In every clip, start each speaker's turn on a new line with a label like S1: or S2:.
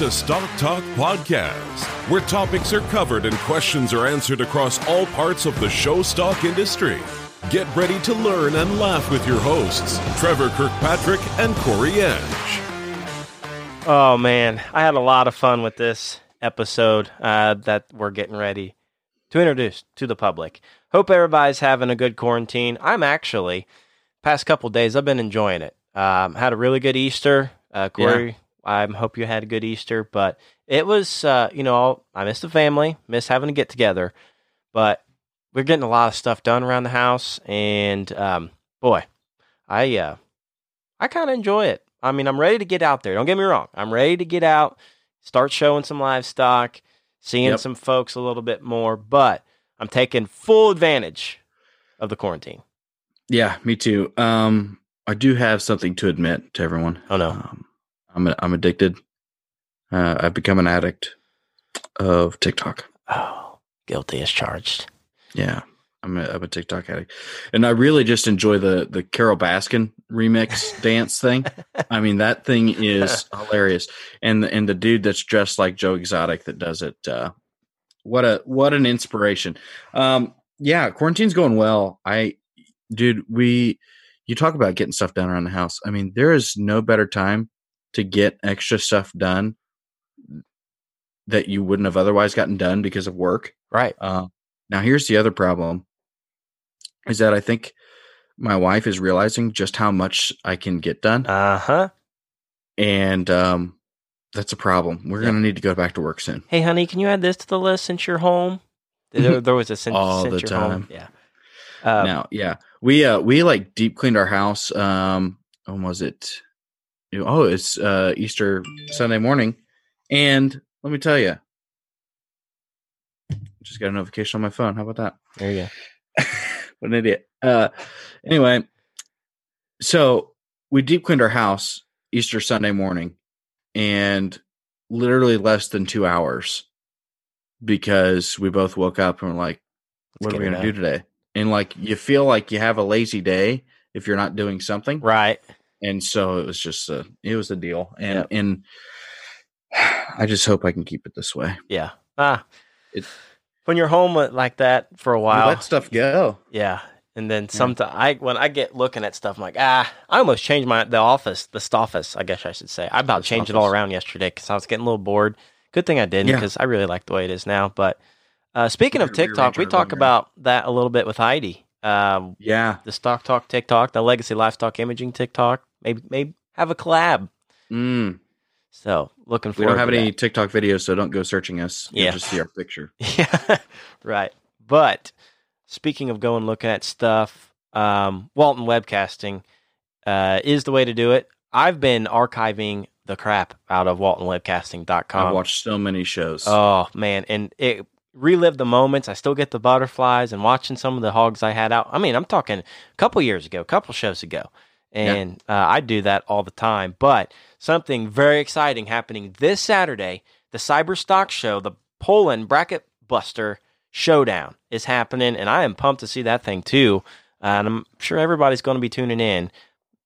S1: to Stock Talk Podcast, where topics are covered and questions are answered across all parts of the show stock industry. Get ready to learn and laugh with your hosts, Trevor Kirkpatrick and Corey Edge.
S2: Oh man, I had a lot of fun with this episode uh, that we're getting ready to introduce to the public. Hope everybody's having a good quarantine. I'm actually past couple days. I've been enjoying it. Um, had a really good Easter. Uh, Corey, I hope you had a good Easter, but it was, uh, you know, I miss the family, miss having to get together, but we're getting a lot of stuff done around the house, and um, boy, I uh, I kind of enjoy it. I mean, I'm ready to get out there. Don't get me wrong. I'm ready to get out, start showing some livestock, seeing
S3: Yep.
S2: some folks a little bit more, but I'm taking full advantage of the quarantine.
S3: Yeah, me too. Um, I do have something to admit to everyone.
S2: Oh no.
S3: Um, I'm I'm addicted. Uh, I've become an addict of TikTok.
S2: Oh, guilty as charged.
S3: Yeah, I'm a, I'm a TikTok addict, and I really just enjoy the the Carole Baskin remix dance thing. I mean, that thing is hilarious, and the, and the dude that's dressed like Joe Exotic that does it. Uh, what a what an inspiration. Um, yeah, quarantine's going well. I, dude, we you talk about getting stuff done around the house. I mean, there is no better time to get extra stuff done that you wouldn't have otherwise gotten done because of work.
S2: Right.
S3: Uh, now, here's the other problem: is that I think my wife is realizing just how much I can get done,
S2: Uh huh.
S3: and um, that's a problem. We're
S2: Yeah.
S3: gonna need to go back to work soon.
S2: Hey, honey, can you add this to the list since you're home? There, there was a since,
S3: All
S2: since
S3: the
S2: you're home. Yeah. Uh,
S3: now, yeah, we uh we like deep cleaned our house. Um, when was it? Oh, it's uh Easter Sunday morning, and let me tell you, just got a notification on my phone. How about that?
S2: There you go.
S3: what an idiot. Uh, anyway, so we deep cleaned our house Easter Sunday morning, and literally less than two hours because we both woke up and were like, "What
S2: Let's
S3: are we going to do today?" And like, you feel like you have a lazy day if you're not doing something,
S2: Right.
S3: And so it was just a, it was a deal, and and I just hope I can keep it this way.
S2: Yeah. Ah.
S3: It-
S2: when you're home like that for a while,
S3: let stuff go.
S2: yeah. And then sometimes I when I get looking at stuff, I'm like, ah, I almost changed my the office, the office, I guess I should say. I about changed it all around yesterday because I was getting a little bored. Good thing I didn't
S3: Yeah.
S2: because I really like the way it is now. But uh, speaking of TikTok, we talk about that a little bit with Heidi. Um,
S3: Yeah.
S2: the Stock Talk TikTok, the Legacy Livestock Imaging TikTok. Maybe maybe have a collab.
S3: Mm.
S2: So looking forward.
S3: We don't have any
S2: that.
S3: TikTok videos, so don't go searching us. You'll
S2: Yeah.
S3: just see our picture.
S2: Yeah, right. But speaking of going looking at stuff, um, Walton Webcasting uh, is the way to do it. I've been archiving the crap out of WaltonWebcasting.com.
S3: I've watched so many shows.
S2: Oh man, and it relived the moments. I still get the butterflies and watching some of the hogs I had out. I mean, I'm talking a couple years ago, a couple shows ago, and uh, I do that all the time. But something very exciting happening this Saturday: the Cyber Stock Show, the Poland Bracket Buster Showdown is happening, and I am pumped to see that thing too. And I'm sure everybody's going to be tuning in.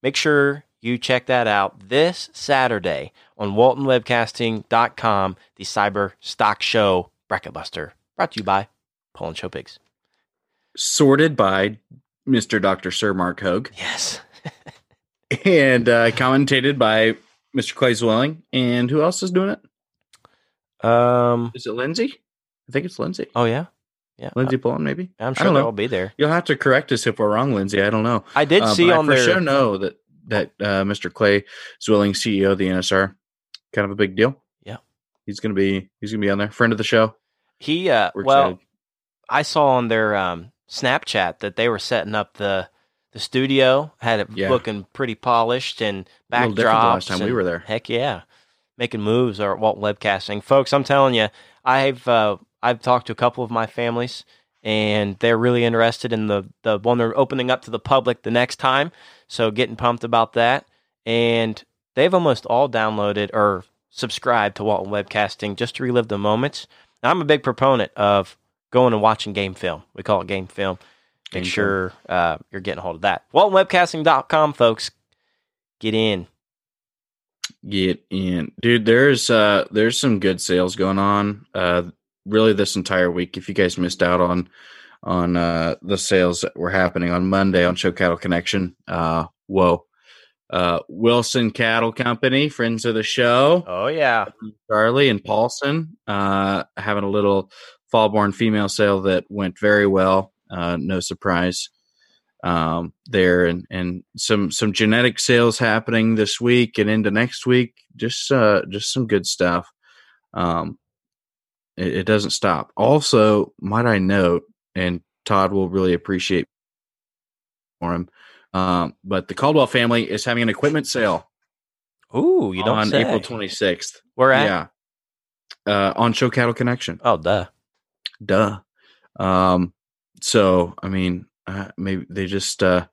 S2: Make sure you check that out this Saturday on WaltonWebcasting.com, the Cyber Stock Show Bracket Buster, brought to you by Poland Show Pigs.
S3: Sorted by Mr. Dr. Sir Mark Hogue
S2: Yes.
S3: and uh, commentated by Mr. Clay Zwilling. And who else is doing it?
S2: Um.
S3: Is it Lindsay? I think it's Lindsay.
S2: Oh yeah. Yeah.
S3: Lindsay Pullen, maybe.
S2: I'm sure they'll all be there.
S3: You'll have to correct us if we're wrong, Lindsay. I don't know.
S2: I did
S3: Uh,
S2: see on
S3: I for
S2: their.
S3: sure know that that uh, Mr. Clay Zwilling, CEO of the NSR, kind of a big deal.
S2: Yeah.
S3: he's gonna be he's gonna be on there, friend of the show.
S2: He uh.
S3: We're
S2: well,
S3: excited.
S2: I saw on their um Snapchat that they were setting up the the studio, had it
S3: Yeah.
S2: looking pretty polished and backdrops.
S3: last time we were there.
S2: Heck yeah, making moves or Walt Webcasting, folks. I'm telling you, I've uh, I've talked to a couple of my families, and they're really interested in the the one they're opening up to the public the next time. So getting pumped about that, and they've almost all downloaded or subscribed to Walton Webcasting just to relive the moments. Now, I'm a big proponent of going and watching game film. We call it game film. Make sure uh, you're getting a hold of that. WaltonWebcasting.com, folks. Get in.
S3: Get in, dude. There's uh there's some good sales going on. Uh, really this entire week. If you guys missed out on on uh the sales that were happening on Monday on Show Cattle Connection, uh, whoa. Uh, Wilson Cattle Company, friends of the show.
S2: Oh yeah,
S3: Charlie and Paulson uh, having a little fallborn female sale that went very well. Uh, no surprise um, there, and and some some genetic sales happening this week and into next week. Just uh, just some good stuff. Um, it, it doesn't stop. Also, might I note, and Todd will really appreciate for him. Um, but the Caldwell family is having an equipment sale
S2: Ooh, you don't
S3: on
S2: say.
S3: April 26th.
S2: Where at?
S3: Yeah. Uh, on Show Cattle Connection.
S2: Oh, duh.
S3: Duh. Um, so, I mean, uh, maybe they just, uh,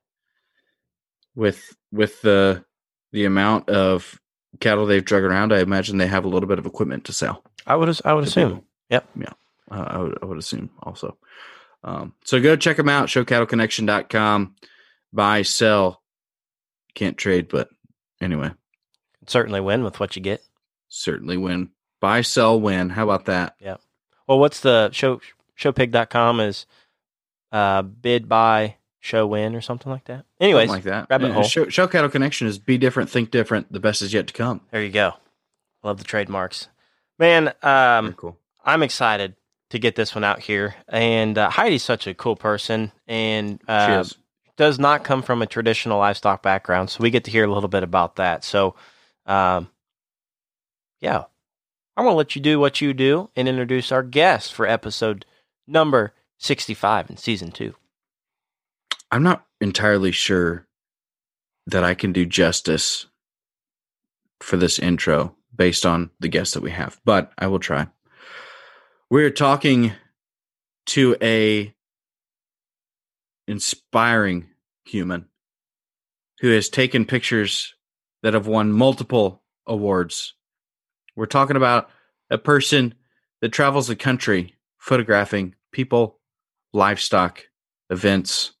S3: with, with the, the amount of cattle they've drug around, I imagine they have a little bit of equipment to sell.
S2: I would. I would assume.
S3: people.
S2: Yep.
S3: Yeah. Uh, I would, I would assume also. Um, so go check them out, showcattleconnection.com. Buy, sell. Can't trade, but anyway,
S2: Certainly win with what you get.
S3: certainly win. Buy, sell, win. How about that? Yeah.
S2: Well, what's the show? Showpig.com is uh, bid buy show win or something like that. Anyways,
S3: Something like that.
S2: rabbit
S3: Yeah,
S2: hole.
S3: Show, show cattle connection is be different, think different. The best is yet to come.
S2: there you go. Love the trademarks, man. Um,
S3: cool.
S2: I'm excited to get this one out here. And uh, Heidi's such a cool person, and uh, does not come from a traditional livestock background, so we get to hear a little bit about that. So, um, yeah, I'm gonna let you do what you do and introduce our guest for episode number 65 in season two.
S3: I'm not entirely sure that I can do justice for this intro based on the guests that we have, but I will try. We're talking to a inspiring human who has taken pictures that have won multiple awards. We're talking about a person that travels the country photographing people, livestock, events,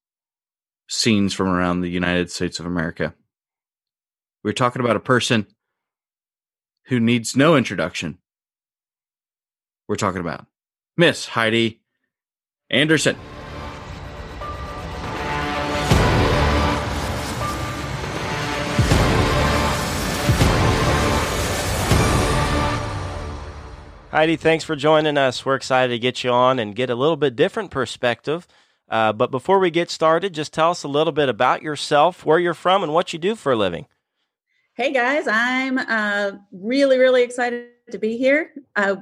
S3: scenes from around the United States of America. We're talking about a person who needs no introduction. We're talking about Miss Heidi Anderson.
S2: Heidi, thanks for joining us. We're excited to get you on and get a little bit different perspective. Uh, but before we get started, just tell us a little bit about yourself, where you're from, and what you do for a living.
S4: Hey guys, I'm uh, really, really excited to be here. Uh,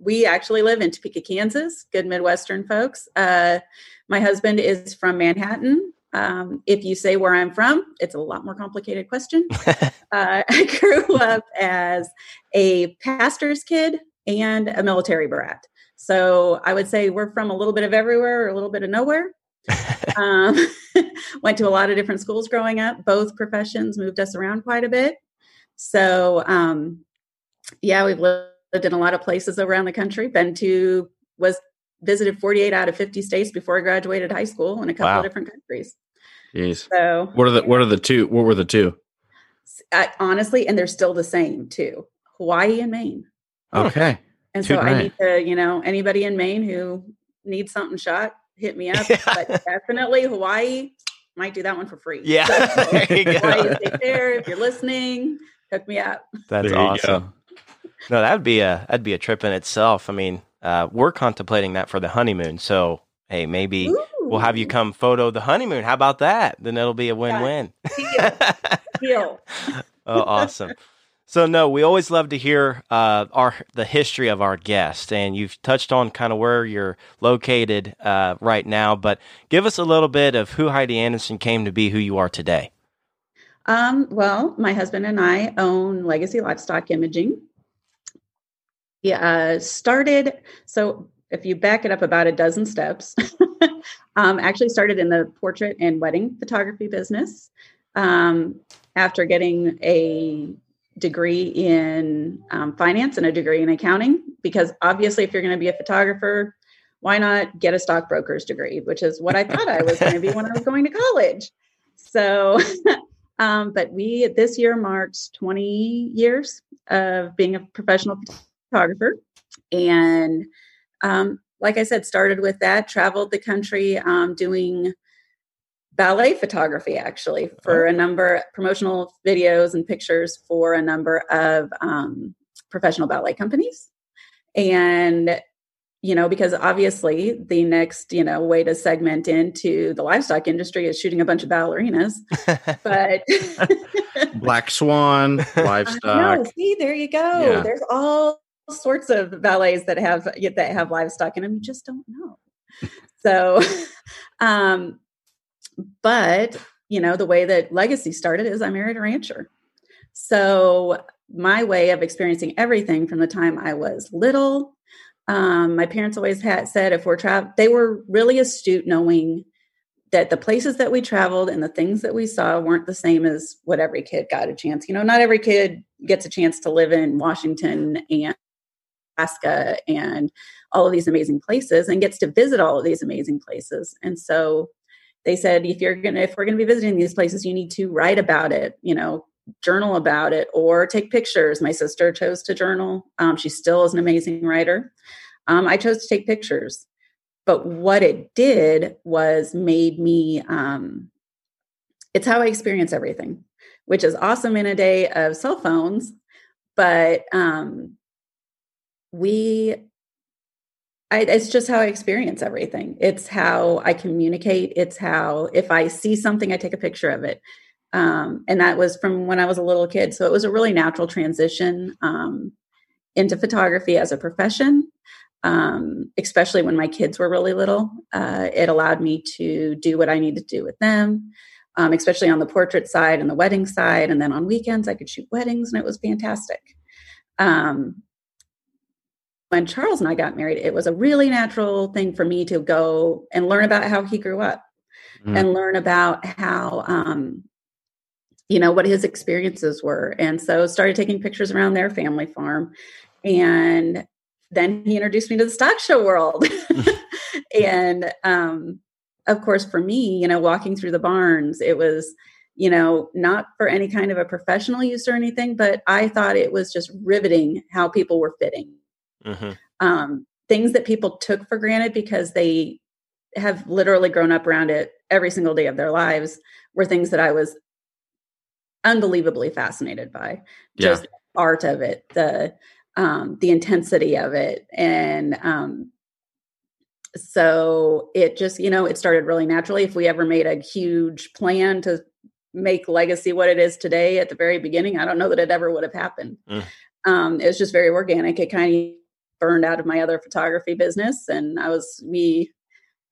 S4: we actually live in Topeka, Kansas. Good Midwestern folks. Uh, my husband is from Manhattan. Um, if you say where I'm from, it's a lot more complicated question. uh, I grew up as a pastor's kid and a military brat. So I would say we're from a little bit of everywhere or a little bit of nowhere. um, went to a lot of different schools growing up. Both professions moved us around quite a bit. So, um, yeah, we've lived in a lot of places around the country. Been to was visited 48 out of 50 states before I graduated high school in a couple
S2: Wow.
S4: of different countries.
S3: Jeez.
S4: So,
S3: What are the what are the two? What were the two?
S4: I, honestly, and they're still the same too. Hawaii and Maine.
S2: Huh.
S3: Okay.
S4: And
S3: Two
S4: so I need to, you know, anybody in Maine who needs something shot, hit me up. But definitely Hawaii might do that one for free.
S2: Yeah.
S4: So,
S2: There.
S4: Hawaii, stay there. If you're listening, hook me up.
S2: That's
S3: There you
S2: awesome. No, that'd be a that'd be a trip in itself. I mean, uh, we're contemplating that for the honeymoon. So, hey, maybe we'll have you come photo the honeymoon. How about that? Then it'll be a win-win.
S4: deal, deal.
S2: oh, awesome. So no, we always love to hear uh, our the history of our guest, and you've touched on kind of where you're located uh, right now. But give us a little bit of who Heidi Anderson came to be, who you are today.
S4: Um, well, my husband and I own Legacy Livestock Imaging. Yeah, uh, started so if you back it up about a dozen steps, um, actually started in the portrait and wedding photography business. Um, after getting a degree in um, finance and a degree in accounting, because obviously, if you're going to be a photographer, why not get a stockbroker's degree, which is what I thought I was going to be when I was going to college. So Um, but we this year marks 20 years of being a professional photographer. And um, like I said, started with that, traveled the country um, doing ballet photography actually for oh. a number promotional videos and pictures for a number of um, professional ballet companies. And you know, because obviously the next, you know, way to segment into the livestock industry is shooting a bunch of ballerinas. But
S3: Black Swan, livestock.
S4: See, there you go. Yeah. There's all sorts of ballets that have that have livestock in them. You just don't know. so, um, but you know, the way that legacy started is I married a rancher. So my way of experiencing everything from the time I was little um, my parents always had said if we're travel, they were really astute, knowing that the places that we traveled and the things that we saw weren't the same as what every kid got a chance. You know, not every kid gets a chance to live in Washington and Alaska and all of these amazing places and gets to visit all of these amazing places. And so they said if you're gonna if we're gonna be visiting these places, you need to write about it, you know, journal about it or take pictures. My sister chose to journal. Um, she still is an amazing writer. Um, I chose to take pictures. But what it did was made me, um, it's how I experience everything, which is awesome in a day of cell phones. But um, we, I, it's just how I experience everything. It's how I communicate. It's how, if I see something, I take a picture of it. Um, and that was from when I was a little kid. So it was a really natural transition um, into photography as a profession, um, especially when my kids were really little. Uh, it allowed me to do what I needed to do with them, um, especially on the portrait side and the wedding side. And then on weekends, I could shoot weddings, and it was fantastic. Um, when Charles and I got married, it was a really natural thing for me to go and learn about how he grew up mm. and learn about how um, you know what his experiences were. And so started taking pictures around their family farm and then he introduced me to the stock show world. And um, of course for me you know walking through the barns it was you know not for any kind of a professional use or anything but i thought it was just riveting how people were fitting mm-hmm. um, things that people took for granted because they have literally grown up around it every single day of their lives were things that i was unbelievably fascinated by just yeah. art of it, the um, the intensity of it, and um, so it just you know it started really naturally. If we ever made a huge plan to make legacy what it is today at the very beginning, I don't know that it ever would have happened. Mm. Um, it was just very organic. It kind of burned out of my other photography business, and I was we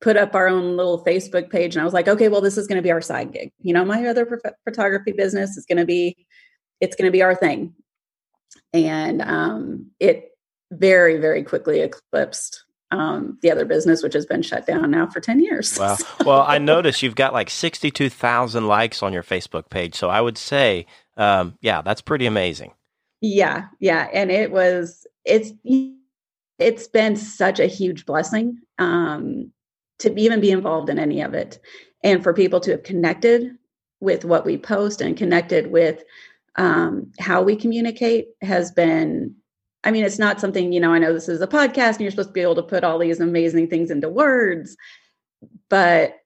S4: put up our own little Facebook page and I was like, okay, well, this is going to be our side gig. You know, my other photography business is going to be, it's going to be our thing. And um, it very, very quickly eclipsed um, the other business, which has been shut down now for 10 years.
S2: Wow. Well, I noticed you've got like 62,000 likes on your Facebook page. So I would say, um, yeah, that's pretty amazing.
S4: Yeah. Yeah. And it was, it's, it's been such a huge blessing. Um, to even be involved in any of it and for people to have connected with what we post and connected with um, how we communicate has been i mean it's not something you know i know this is a podcast and you're supposed to be able to put all these amazing things into words but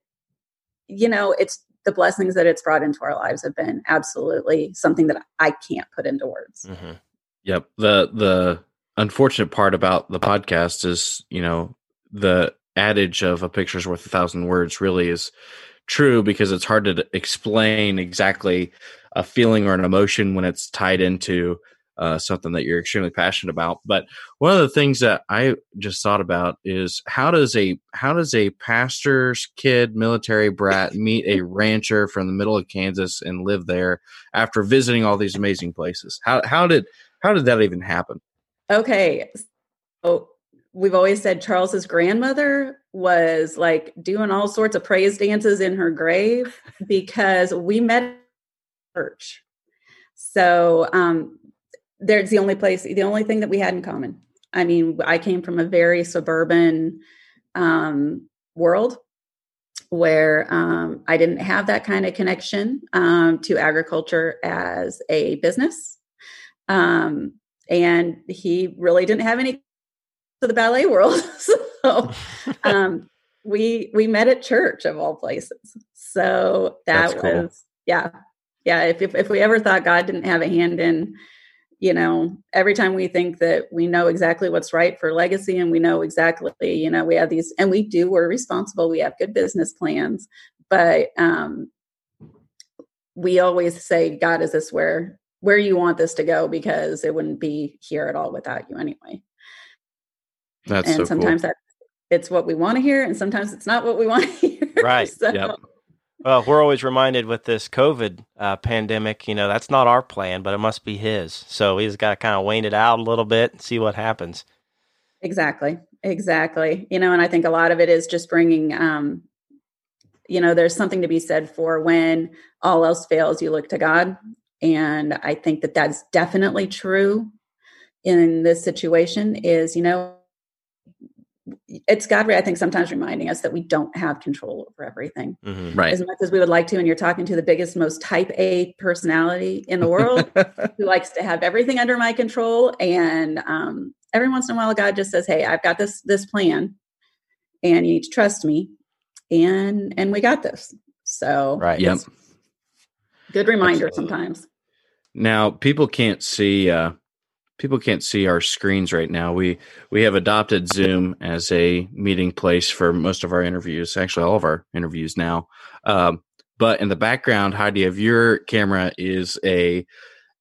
S4: you know it's the blessings that it's brought into our lives have been absolutely something that i can't put into words mm-hmm.
S3: yep the the unfortunate part about the podcast is you know the adage of a picture's worth a thousand words really is true because it's hard to explain exactly a feeling or an emotion when it's tied into uh, something that you're extremely passionate about. But one of the things that I just thought about is how does a how does a pastor's kid, military brat, meet a rancher from the middle of Kansas and live there after visiting all these amazing places? How how did how did that even happen?
S4: Okay, so we've always said Charles's grandmother was like doing all sorts of praise dances in her grave because we met church. So um, there's the only place, the only thing that we had in common. I mean, I came from a very suburban um, world, where um, I didn't have that kind of connection um, to agriculture as a business. Um, and he really didn't have any to the ballet world. so um, we we met at church of all places. So that
S3: That's cool.
S4: was yeah. Yeah. If, if if we ever thought God didn't have a hand in you know, every time we think that we know exactly what's right for legacy and we know exactly, you know, we have these, and we do, we're responsible, we have good business plans, but um, we always say, God, is this where where you want this to go? Because it wouldn't be here at all without you anyway.
S3: That's
S4: and
S3: so
S4: sometimes
S3: cool.
S4: that it's what we want to hear, and sometimes it's not what we want to hear.
S2: Right.
S4: so,
S3: Yep.
S2: Well, we're always reminded with this COVID uh, pandemic, you know, that's not our plan, but it must be his. So he's got to kind of wane it out a little bit and see what happens.
S4: Exactly. Exactly. You know, and I think a lot of it is just bringing, um, you know, there's something to be said for when all else fails, you look to God. And I think that that's definitely true in this situation is, you know, it's God, I think, sometimes reminding us that we don't have control over everything
S2: Mm-hmm.
S3: Right.
S4: as much as we would like to. And you're talking to the biggest, most type A personality in the world who likes to have everything under my control. And um, every once in a while, God just says, "Hey, I've got this this plan, and you need to trust me." And and we got this. So
S2: Right.
S3: Yep.
S4: Good reminder
S3: Absolutely.
S4: sometimes.
S3: Now people can't see uh people can't see our screens right now. We we have adopted Zoom as a meeting place for most of our interviews, actually all of our interviews now. Um, but in the background, Heidi, of your camera is a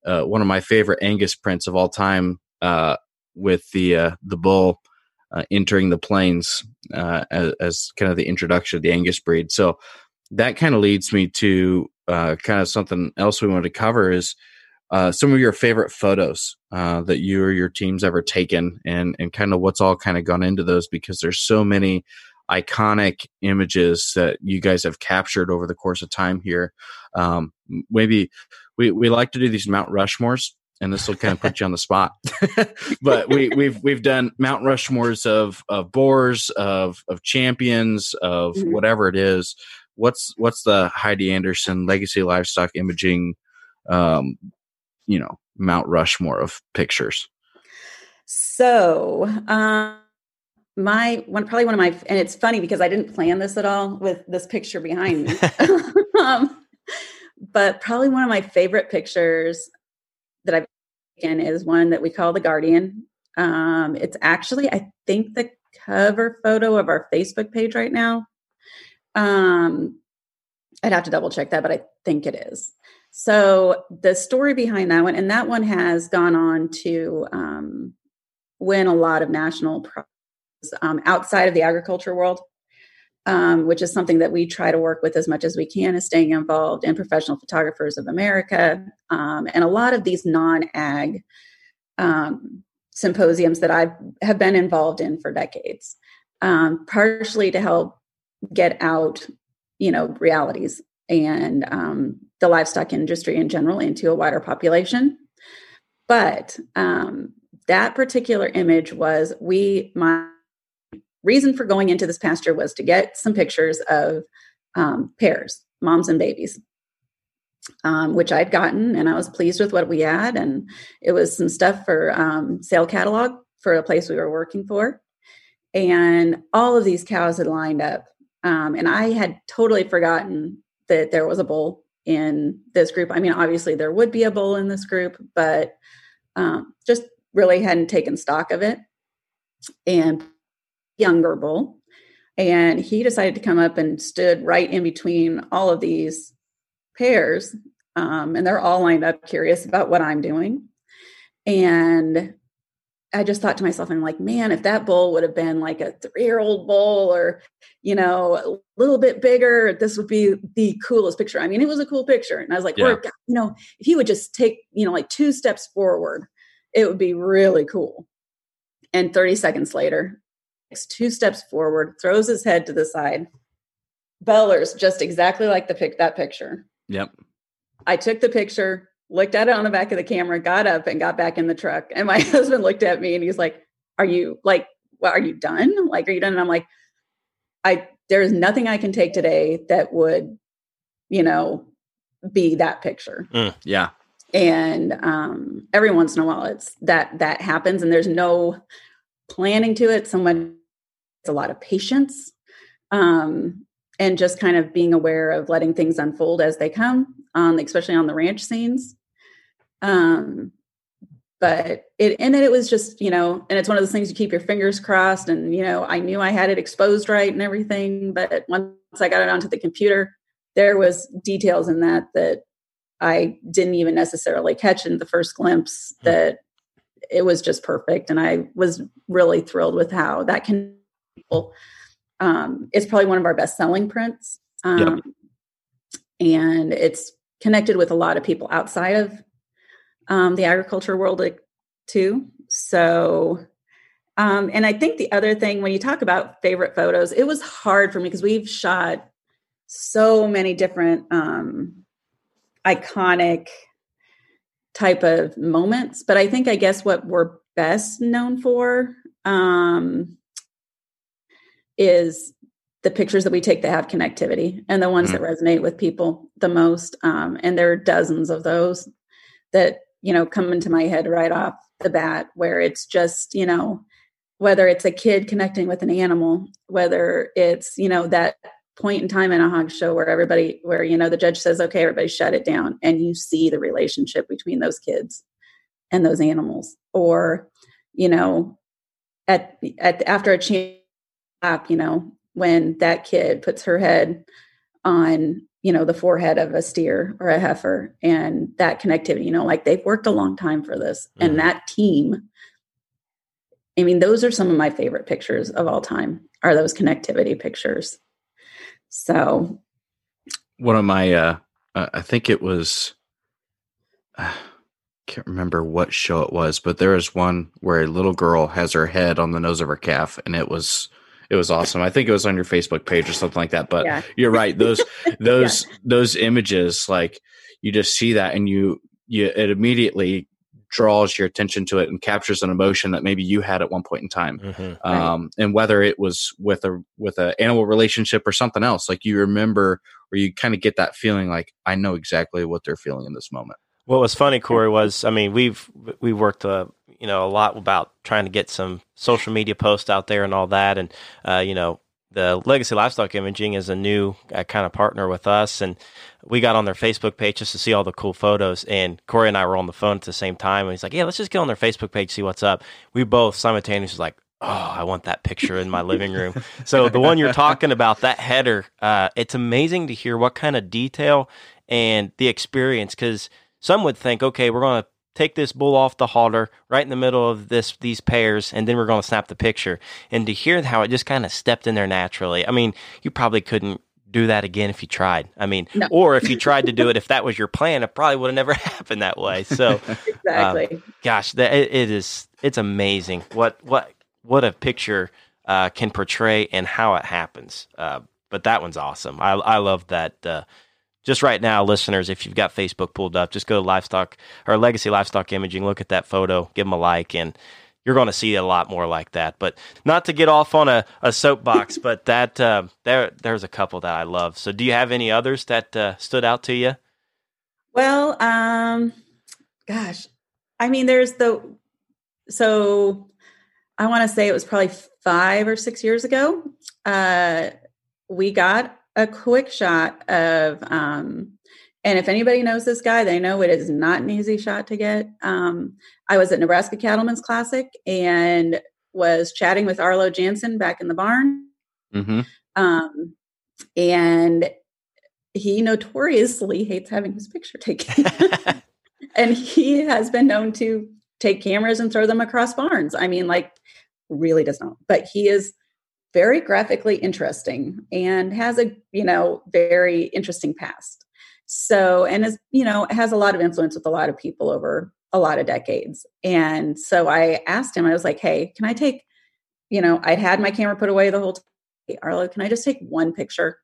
S3: uh, one of my favorite Angus prints of all time, uh, with the uh, the bull uh, entering the plains uh, as, as kind of the introduction of the Angus breed. So that kind of leads me to uh, kind of something else we wanted to cover is uh, some of your favorite photos uh, that you or your team's ever taken and and kind of what's all kind of gone into those because there's so many iconic images that you guys have captured over the course of time here. Um, maybe we, we like to do these mount rushmores and this will kind of put you on the spot. But we, we've we've done mount rushmores of of boars of of champions of
S4: Mhm.
S3: whatever it is what's what's the heidi anderson legacy livestock imaging um, you know Mount Rushmore of pictures.
S4: So, um, my one probably one of my and it's funny because I didn't plan this at all with this picture behind me. um, but probably one of my favorite pictures that I've taken is one that we call the Guardian. Um, it's actually I think the cover photo of our Facebook page right now. Um, I'd have to double check that, but I think it is. So the story behind that one, and that one has gone on to um, win a lot of national prizes um, outside of the agriculture world, um, which is something that we try to work with as much as we can, is staying involved in Professional Photographers of America um, and a lot of these non-ag um, symposiums that I have been involved in for decades, um, partially to help get out, you know, realities and um, the livestock industry in general into a wider population. But um, that particular image was we, my reason for going into this pasture was to get some pictures of um, pairs, moms and babies, um, which I'd gotten, and I was pleased with what we had. And it was some stuff for um, sale catalog for a place we were working for. And all of these cows had lined up. Um, and I had totally forgotten that there was a bull in this group. I mean, obviously there would be a bull in this group, but um, just really hadn't taken stock of it. And younger bull, and he decided to come up and stood right in between all of these pairs, um, and they're all lined up, curious about what I'm doing. And I just thought to myself, I'm like, man, if that bull would have been like a three year old bull or, you know, a little bit bigger, this would be the coolest picture. I mean, it was a cool picture. And I was like,
S3: Yeah.
S4: or, you know, if he would just take, you know, like two steps forward, it would be really cool. And 30 seconds later, takes two steps forward, throws his head to the side, bellers just exactly like the pic that picture.
S3: Yep.
S4: I took the picture, looked at it on the back of the camera, got up and got back in the truck. And my husband looked at me and he's like, Are you like, well, are you done? Like, are you done? And I'm like, I there is nothing I can take today that would, you know, be that picture.
S3: Mm, yeah.
S4: And um, every once in a while, it's that that happens, and there's no planning to it. Someone, it's a lot of patience, um, and just kind of being aware of letting things unfold as they come, um, especially on the ranch scenes. Um, but it and it was just you know and it's one of those things you keep your fingers crossed and you know i knew i had it exposed right and everything but once i got it onto the computer there was details in that that i didn't even necessarily catch in the first glimpse mm-hmm. that it was just perfect and i was really thrilled with how that can um, it's probably one of our best selling prints um, yep. and it's connected with a lot of people outside of um, the agriculture world too. So, um, and I think the other thing when you talk about favorite photos, it was hard for me because we've shot so many different um, iconic type of moments. But I think I guess what we're best known for um, is the pictures that we take that have connectivity and the ones mm-hmm. that resonate with people the most. Um, and there are dozens of those that you know, come into my head right off the bat, where it's just, you know, whether it's a kid connecting with an animal, whether it's, you know, that point in time in a hog show where everybody, where, you know, the judge says, okay, everybody shut it down. And you see the relationship between those kids and those animals. Or, you know, at, at after a champ, you know, when that kid puts her head on you know the forehead of a steer or a heifer and that connectivity you know like they've worked a long time for this mm-hmm. and that team i mean those are some of my favorite pictures of all time are those connectivity pictures so
S3: one of my uh i think it was uh, can't remember what show it was but there is one where a little girl has her head on the nose of her calf and it was it was awesome. I think it was on your Facebook page or something like that. But yeah. you're right; those those yeah. those images, like you just see that, and you you it immediately draws your attention to it and captures an emotion that maybe you had at one point in time. Mm-hmm. Um, right. And whether it was with a with an animal relationship or something else, like you remember, or you kind of get that feeling, like I know exactly what they're feeling in this moment.
S2: What was funny, Corey, was I mean we've we worked uh, you know a lot about trying to get some social media posts out there and all that, and uh, you know the Legacy Livestock Imaging is a new uh, kind of partner with us, and we got on their Facebook page just to see all the cool photos. And Corey and I were on the phone at the same time, and he's like, "Yeah, let's just get on their Facebook page, see what's up." We both simultaneously like, "Oh, I want that picture in my living room." So the one you're talking about, that header, uh, it's amazing to hear what kind of detail and the experience because some would think, okay, we're going to take this bull off the halter right in the middle of this these pairs and then we're going to snap the picture. And to hear how it just kind of stepped in there naturally i mean you probably couldn't do that again if you tried. I mean no. or if you tried to do it if that was your plan it probably would have never happened that way. So
S4: exactly. um,
S2: gosh that it, it is it's amazing what what what a picture uh, can portray and how it happens. Uh, but that one's awesome. I i love that uh, just right now, listeners, if you've got Facebook pulled up, just go to livestock or legacy livestock imaging, look at that photo, give them a like, and you're going to see a lot more like that. But not to get off on a, a soapbox, but that uh, there there's a couple that I love. So, do you have any others that uh, stood out to you?
S4: Well, um, gosh, I mean, there's the so I want to say it was probably five or six years ago. Uh, we got a quick shot of um and if anybody knows this guy they know it is not an easy shot to get. Um i was at nebraska cattlemen's classic and was chatting with arlo jansen back in the barn. Mm-hmm. um and he notoriously hates having his picture taken. And he has been known to take cameras and throw them across barns. I mean like really does not. But he is very graphically interesting and has a you know very interesting past. So and is you know has a lot of influence with a lot of people over a lot of decades. And so i asked him i was like hey can i take you know i'd had my camera put away the whole time. Arlo can i just take one picture?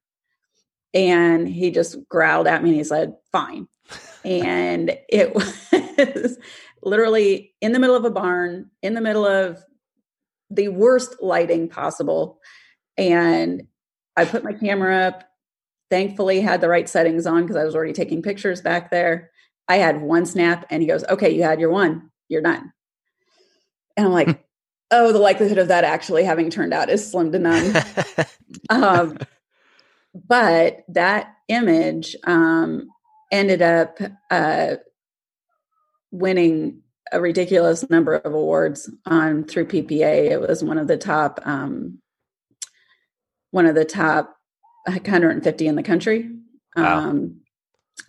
S4: And he just growled at me and he said fine. And it was literally in the middle of a barn in the middle of the worst lighting possible. And I put my camera up. Thankfully, had the right settings on because I was already taking pictures back there. I had one snap, and he goes, "Okay, you had your one. You're done." And I'm like, "Oh, the likelihood of that actually having turned out is slim to none." um, but that image um, ended up uh, winning a ridiculous number of awards on through PPA. It was one of the top um, one of the top 150 in the country wow. um,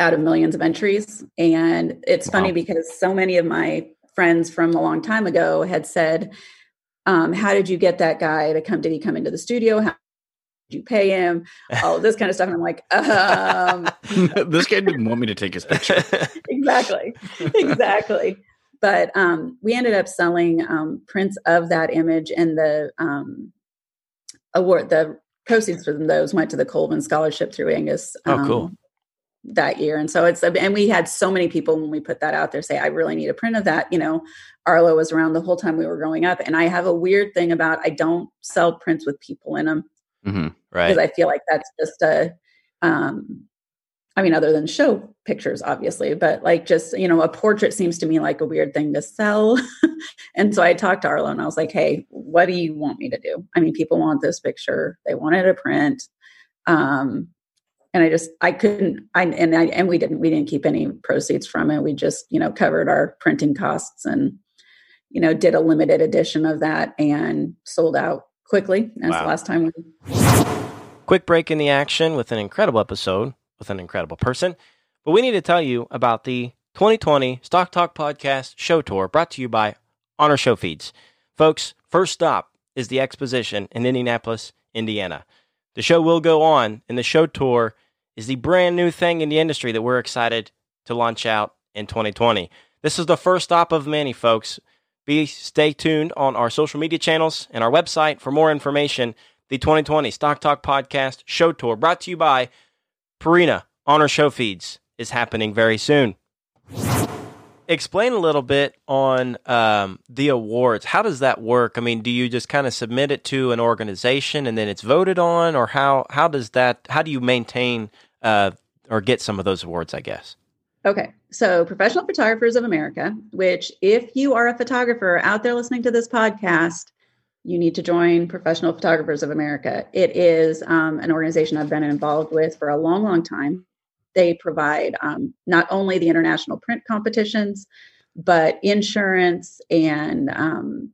S4: out of millions of entries. And it's wow. funny because so many of my friends from a long time ago had said, um, "How did you get that guy to come? Did he come into the studio? How did you pay him? All this kind of stuff." And I'm like, um,
S3: "This guy didn't want me to take his picture."
S4: exactly, exactly. But um, we ended up selling um, prints of that image, and the um, award, the proceeds from those went to the Colvin Scholarship through Angus.
S2: Oh, cool. Um,
S4: that year. And so it's, and we had so many people when we put that out there say, I really need a print of that. You know, Arlo was around the whole time we were growing up. And I have a weird thing about I don't sell prints with people in them.
S2: Mm-hmm. Right.
S4: Because I feel like that's just a, um, I mean, other than show pictures, obviously, but like just, you know, a portrait seems to me like a weird thing to sell. and so I talked to Arlo and I was like, hey, what do you want me to do? I mean, people want this picture, they wanted a print. Um, and I just I couldn't I and I and we didn't we didn't keep any proceeds from it. We just, you know, covered our printing costs and you know, did a limited edition of that and sold out quickly. That's wow. the last time we
S2: Quick break in the action with an incredible episode with an incredible person. But we need to tell you about the 2020 Stock Talk Podcast Show Tour brought to you by Honor Show Feeds. Folks, first stop is the exposition in Indianapolis, Indiana. The show will go on, and the show tour is the brand new thing in the industry that we're excited to launch out in 2020. This is the first stop of many, folks. Be stay tuned on our social media channels and our website for more information. The 2020 Stock Talk Podcast Show Tour brought to you by Purina Honor Show Feeds is happening very soon. Explain a little bit on um, the awards. How does that work? I mean, do you just kind of submit it to an organization and then it's voted on, or how how does that? How do you maintain uh, or get some of those awards? I guess.
S4: Okay, so Professional Photographers of America, which if you are a photographer out there listening to this podcast, you need to join Professional Photographers of America. It is um, an organization I've been involved with for a long, long time. They provide um, not only the international print competitions, but insurance and um,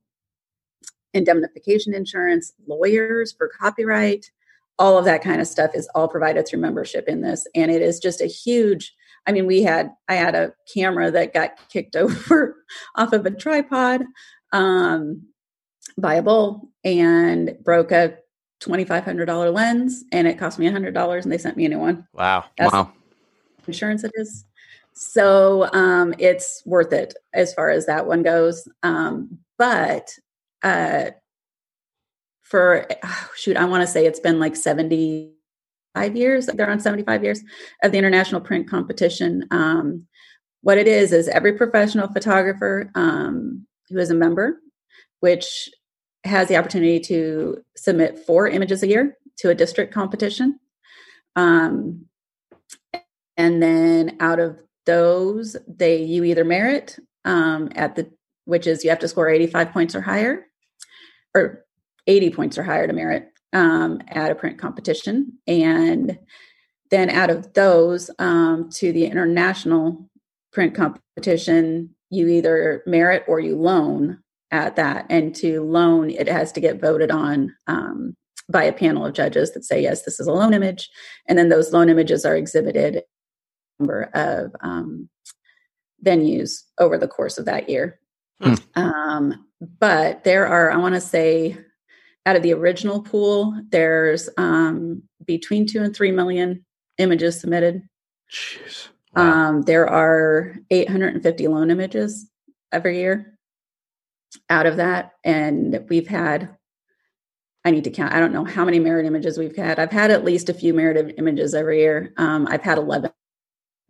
S4: indemnification insurance, lawyers for copyright, all of that kind of stuff is all provided through membership in this. And it is just a huge, I mean, we had, I had a camera that got kicked over off of a tripod. Um, buy a bull and broke a $2,500 lens and it cost me $100 and they sent me a new one.
S2: Wow.
S4: That's
S3: wow.
S4: Insurance it is. So um, it's worth it as far as that one goes. Um, but uh, for, oh, shoot, I want to say it's been like 75 years. They're on 75 years of the international print competition. Um, what it is, is every professional photographer um, who is a member, which has the opportunity to submit four images a year to a district competition. Um, and then out of those, they you either merit um, at the which is you have to score 85 points or higher, or 80 points or higher to merit um, at a print competition. And then out of those um, to the international print competition, you either merit or you loan at that. And to loan, it has to get voted on um, by a panel of judges that say, yes, this is a loan image. And then those loan images are exhibited number of um, venues over the course of that year. Hmm. Um, but there are, I want to say, out of the original pool, there's um, between two and three million images submitted.
S3: Jeez.
S4: Wow. Um, there are 850 loan images every year out of that. And we've had, I need to count, I don't know how many merit images we've had. I've had at least a few merit images every year. Um, I've had 11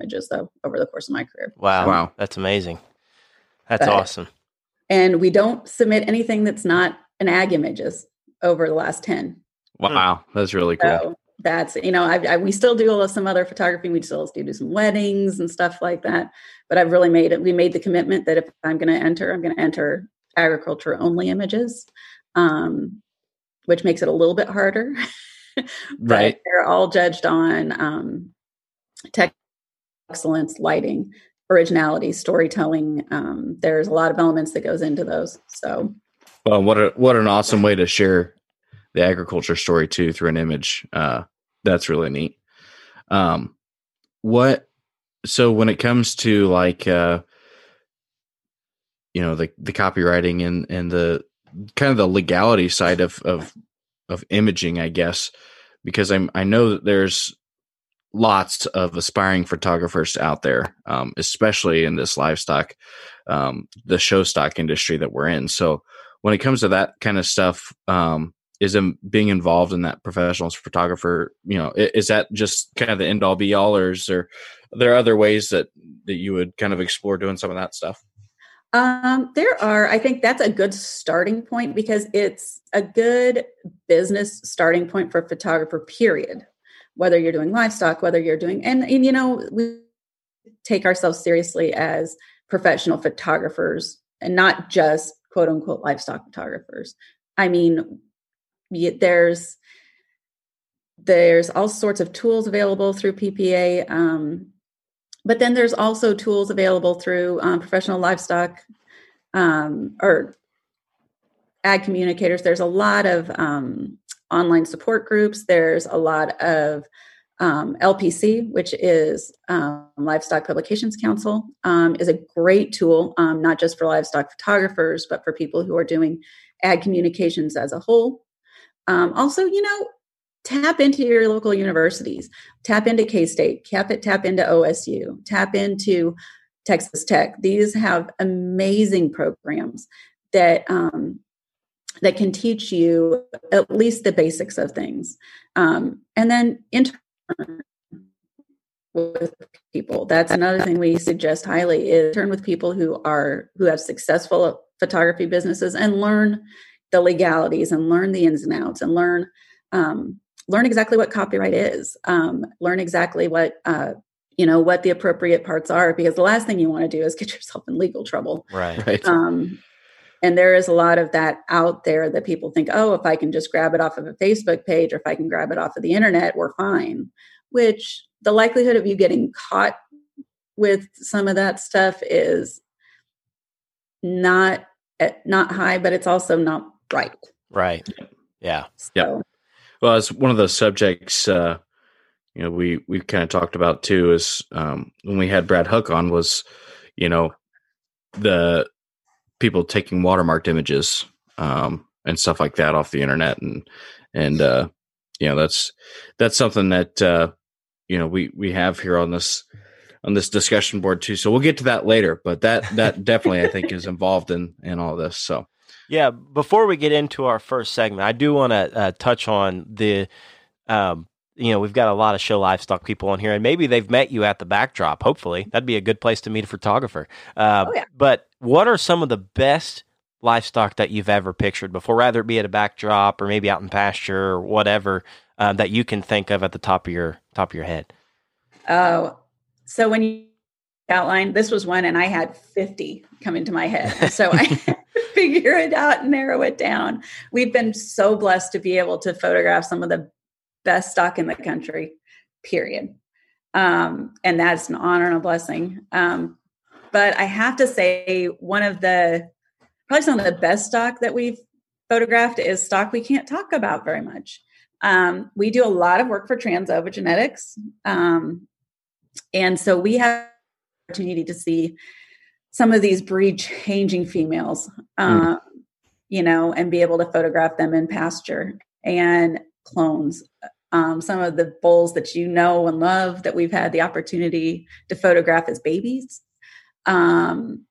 S4: images though over the course of my career.
S2: Wow. Wow. That's amazing. That's but, awesome.
S4: And we don't submit anything that's not an ag images over the last 10.
S3: Wow, that's really cool.
S4: So that's you know, I, I we still do some other photography. We still do some weddings and stuff like that. But I've really made it. We made the commitment that if I'm going to enter, I'm going to enter agriculture only images, um, which makes it a little bit harder.
S3: right.
S4: They're all judged on um, tech excellence, lighting, originality, storytelling. Um, there's a lot of elements that goes into those. So,
S3: well, what a what an awesome way to share the agriculture story too through an image. Uh, that's really neat. Um, what? So when it comes to like, uh, you know, the the copywriting and and the kind of the legality side of of of imaging, I guess, because I'm I know that there's lots of aspiring photographers out there, um, especially in this livestock, um, the show stock industry that we're in. So when it comes to that kind of stuff, um, is um, being involved in that professional photographer, you know, is that just kind of the end all be all, or is there, are there other ways that that you would kind of explore doing some of that stuff?
S4: Um, there are, I think that's a good starting point because it's a good business starting point for photographer, period whether you're doing livestock, whether you're doing, and, and you know, we take ourselves seriously as professional photographers and not just quote unquote livestock photographers. I mean, there's there's all sorts of tools available through PPA, um, but then there's also tools available through um, professional livestock um, or ag communicators. There's a lot of um, online support groups. There's a lot of um, LPC, which is um, Livestock Publications Council, um, is a great tool, not just for livestock photographers, but for people who are doing ag communications as a whole. Also, you know, tap into your local universities, tap into K State, tap, it. tap into OSU, tap into Texas Tech. These have amazing programs that um, that can teach you at least the basics of things. Um, and then intern with people. That's another thing we suggest highly is turn with people who are who have successful photography businesses and learn the legalities and learn the ins and outs and learn um, learn exactly what copyright is. Um, learn exactly what uh, you know what the appropriate parts are because the last thing you want to do is get yourself in legal trouble.
S2: Right.
S3: Right.
S4: Um, and there is a lot of that out there that people think, oh, if I can just grab it off of a Facebook page or if I can grab it off of the internet, we're fine. Which the likelihood of you getting caught with some of that stuff is not eh, not high, but it's also not right.
S2: Right. Yeah.
S4: So,
S3: Yep. Well, it's one of those subjects, uh, you know, we we kind of talked about too. Is um, when we had Brad Hook on was, you know, the people taking watermarked images um, and stuff like that off the internet, and and uh, you know that's that's something that uh, you know we we have here on this on this discussion board too. So we'll get to that later, but that that definitely I think is involved in in all this. So
S2: Yeah, before we get into our first segment, I do want to uh, touch on the, um, you know, we've got a lot of show livestock people on here, and maybe they've met you at the backdrop. Hopefully, that'd be a good place to meet a photographer. Uh,
S4: Oh, yeah.
S2: But what are some of the best livestock that you've ever pictured before, rather it be at a backdrop or maybe out in pasture or whatever uh, that you can think of at the top of your top of your head?
S4: Oh, so when you outlined this was one, and I had 50 come into my head. So I figure it out and narrow it down. We've been so blessed to be able to photograph some of the best stock in the country, period. Um, and that's an honor and a blessing. Um, but I have to say, one of the probably some of the best stock that we've photographed is stock we can't talk about very much. Um, we do a lot of work for Trans Ova Genetics. Um, and so we have opportunity to see some of these breed changing females, um, you know, and be able to photograph them in pasture and clones. Um, some of the bulls that you know and love that we've had the opportunity to photograph as babies. Um,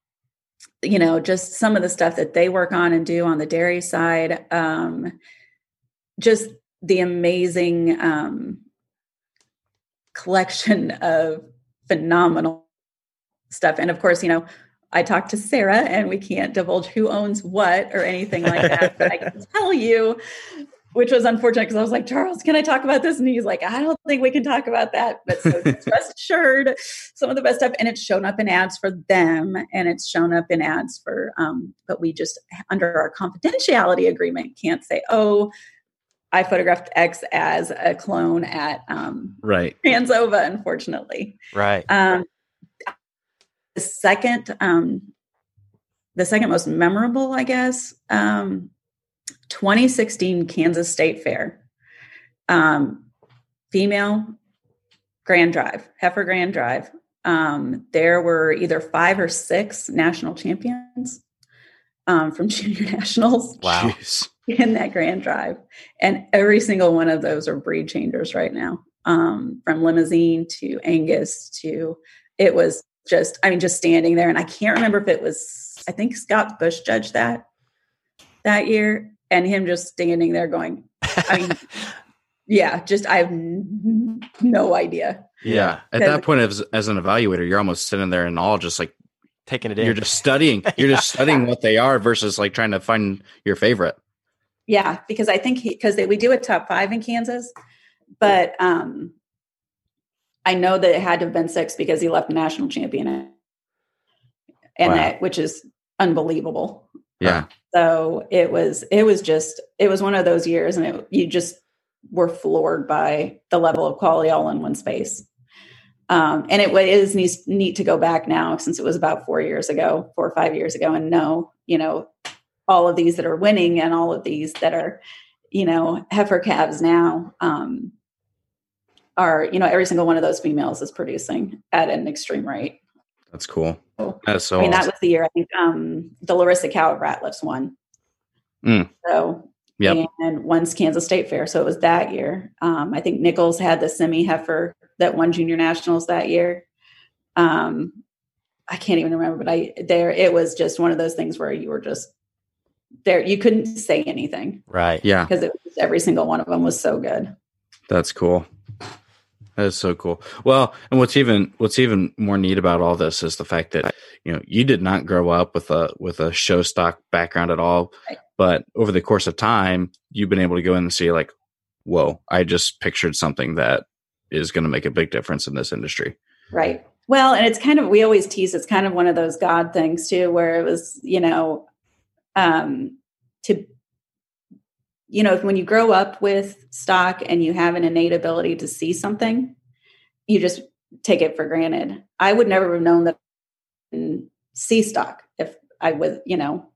S4: you know, just some of the stuff that they work on and do on the dairy side. Um, just the amazing um, collection of phenomenal stuff. And of course, you know, I talked to Sarah and we can't divulge who owns what or anything like that. but I can tell you which was unfortunate because I was like, Charles, can I talk about this? And he's like, I don't think we can talk about that. But so rest assured, some of the best stuff, and it's shown up in ads for them, and it's shown up in ads for. Um, but we just under our confidentiality agreement can't say, oh, I photographed X as a clone at um,
S3: right
S4: Trans Ova. Unfortunately,
S2: Right.
S4: um, the second, um, the second most memorable, I guess, um, 2016 Kansas State Fair, um, female Grand Drive, Heifer Grand Drive. Um, there were either five or six national champions um, from junior nationals
S2: Wow.
S4: In that Grand Drive, and every single one of those are breed changers right now. Um, from Limousin to Angus to it was just I mean just standing there, and I can't remember if it was I think Scott Bush judged that that year, and him just standing there going, I mean, yeah, just I have n- no idea.
S2: yeah.
S3: At that point, as, as an evaluator, you're almost sitting there and all just like
S2: Taking it in.
S3: you're just studying. You're just studying what they are versus like trying to find your favorite.
S4: Yeah, because I think because we do a top five in Kansas, but um, I know that it had to have been six because he left the national champion, and
S2: Wow.
S4: that which is unbelievable.
S3: Yeah.
S4: So it was it was just it was one of those years, and it, you just were floored by the level of quality all in one space. Um, and it neat, neat to go back now since it was about four years ago, four or five years ago, and know you know all of these that are winning and all of these that are you know heifer calves now um, are you know every single one of those females is producing at an extreme rate.
S3: That's cool.
S4: Cool.
S3: That's so
S4: I mean, that was the year I think um, the Larissa cow at Ratliff's won.
S3: Mm.
S4: So,
S3: yeah
S4: and one's Kansas State Fair. So it was that year. Um, I think Nichols had the semi heifer that won junior nationals that year. Um, I can't even remember, but I there it was just one of those things where you were just there. You couldn't say anything
S2: right.
S3: yeah.
S4: because every single one of them was so good.
S3: That's cool. That is so cool. Well, and what's even what's even more neat about all this is the fact that you know you did not grow up with a with a show stock background at all,
S4: Right.
S3: but over the course of time, you've been able to go in and see like, whoa, I just pictured something that is going to make a big difference in this industry.
S4: Right. Well, and it's kind of we always tease it's kind of one of those God things too, where it was, you know, um to you know, when you grow up with stock and you have an innate ability to see something, you just take it for granted. I would never have known that in see stock if I was, you know.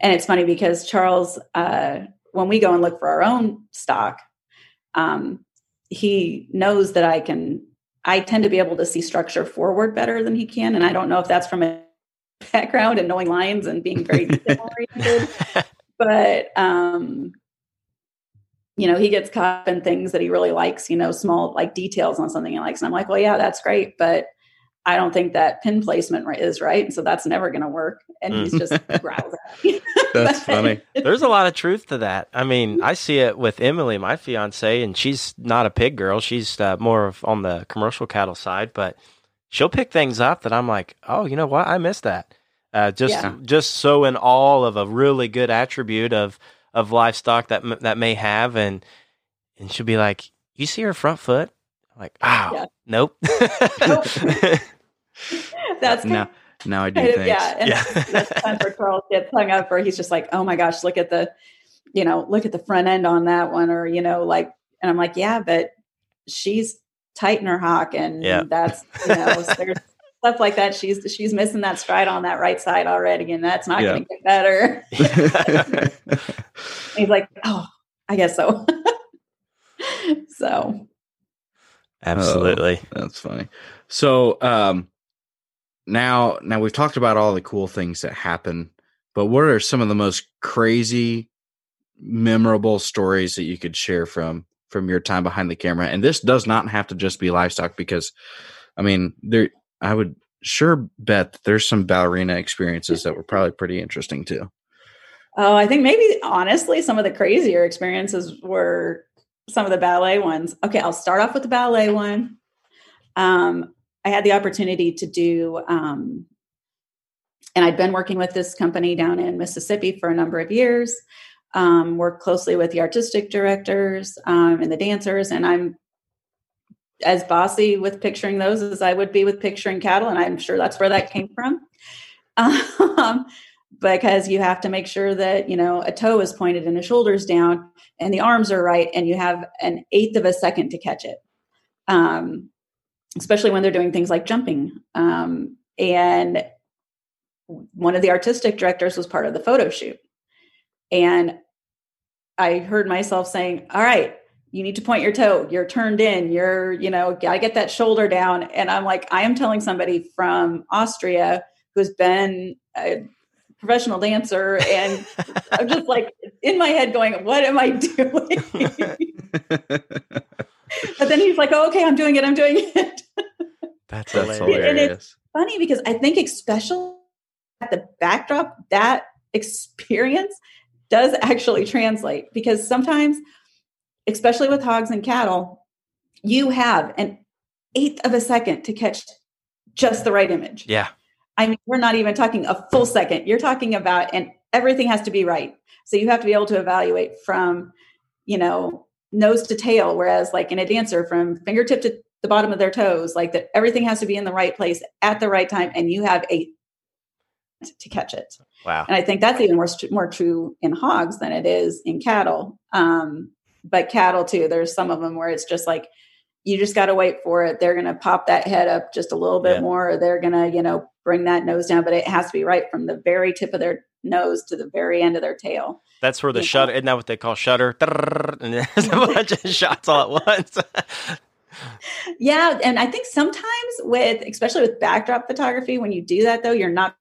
S4: And it's funny because Charles, uh, when we go and look for our own stock, um, he knows that I can I tend to be able to see structure forward better than he can. And I don't know if that's from a background and knowing lines and being very oriented. But um, you know, he gets caught up in things that he really likes, you know, small like details on something he likes. And I'm like, well, yeah, that's great, but I don't think that pin placement is right. And so that's never gonna work. And he's just growls at me.
S3: That's
S4: But-
S3: funny.
S2: There's a lot of truth to that. I mean, I see it with Emily, my fiance, and she's not a pig girl. She's uh, more of on the commercial cattle side, but she'll pick things up that I'm like, oh, you know what? I missed that. Uh, just
S4: Yeah.
S2: just so in all of a really good attribute of of livestock that that may have, and and she'll be like, you see her front foot? I'm like, wow,
S4: Yeah.
S2: nope.
S4: that's
S3: Now, now I do
S4: kind of, yeah. And
S2: Yeah.
S4: that's, that's the time where Charles gets hung up or he's just like, oh my gosh, look at the, you know, look at the front end on that one. Or, you know, like, and I'm like, yeah, but she's tight in her hock. And
S2: Yeah.
S4: that's, you know, there's stuff like that. She's, she's missing that stride on that right side already. And that's not
S3: Yeah.
S4: going to get better. he's like, oh, I guess so. so
S2: Absolutely.
S3: That's funny. So um now now we've talked about all the cool things that happen, but what are some of the most crazy memorable stories that you could share from from your time behind the camera? And this does not have to just be livestock because I mean, there I would sure bet there's some ballerina experiences that were probably pretty interesting too.
S4: Oh, I think maybe honestly, some of the crazier experiences were some of the ballet ones. Okay, I'll start off with the ballet one. Um, I had the opportunity to do, um, and I'd been working with this company down in Mississippi for a number of years. um, work closely with the artistic directors um, and the dancers, and I'm as bossy with picturing those as I would be with picturing cattle, and I'm sure that's where that came from. Um, because you have to make sure that you know a toe is pointed and the shoulders down and the arms are right, and you have an eighth of a second to catch it. Um, especially when they're doing things like jumping. Um, and one of the artistic directors was part of the photo shoot, and I heard myself saying, "All right, you need to point your toe you're turned in you're you know gotta get that shoulder down. And i'm like i am telling somebody from austria who's been a professional dancer and i'm just like in my head going what am i doing? But then he's like oh, okay i'm doing it i'm doing it.
S2: That's
S3: That's
S2: hilarious.
S4: And it's- funny because i think especially at the backdrop that experience does actually translate because sometimes especially with hogs and cattle you have an eighth of a second to catch just the right image
S2: Yeah.
S4: I mean, we're not even talking a full second. You're talking about, and everything has to be right. So you have to be able to evaluate from, you know, nose to tail. Whereas, like in a dancer, from fingertip to the bottom of their toes, like that, everything has to be in the right place at the right time, and you have a to catch it.
S2: Wow.
S4: And I think that's even more more true in hogs than it is in cattle. Um, but cattle too, there's some of them where it's just like you just got to wait for it. They're going to pop that head up just a little bit
S2: Yeah.
S4: more, or they're going to, you know, bring that nose down. But it has to be right from the very tip of their nose to the very end of their tail.
S2: That's where the
S4: Yeah.
S2: shutter, isn't that what they call shutter? And there's a bunch of shots all at once.
S4: Yeah, and I think sometimes with, especially with backdrop photography, when you do that though, you're not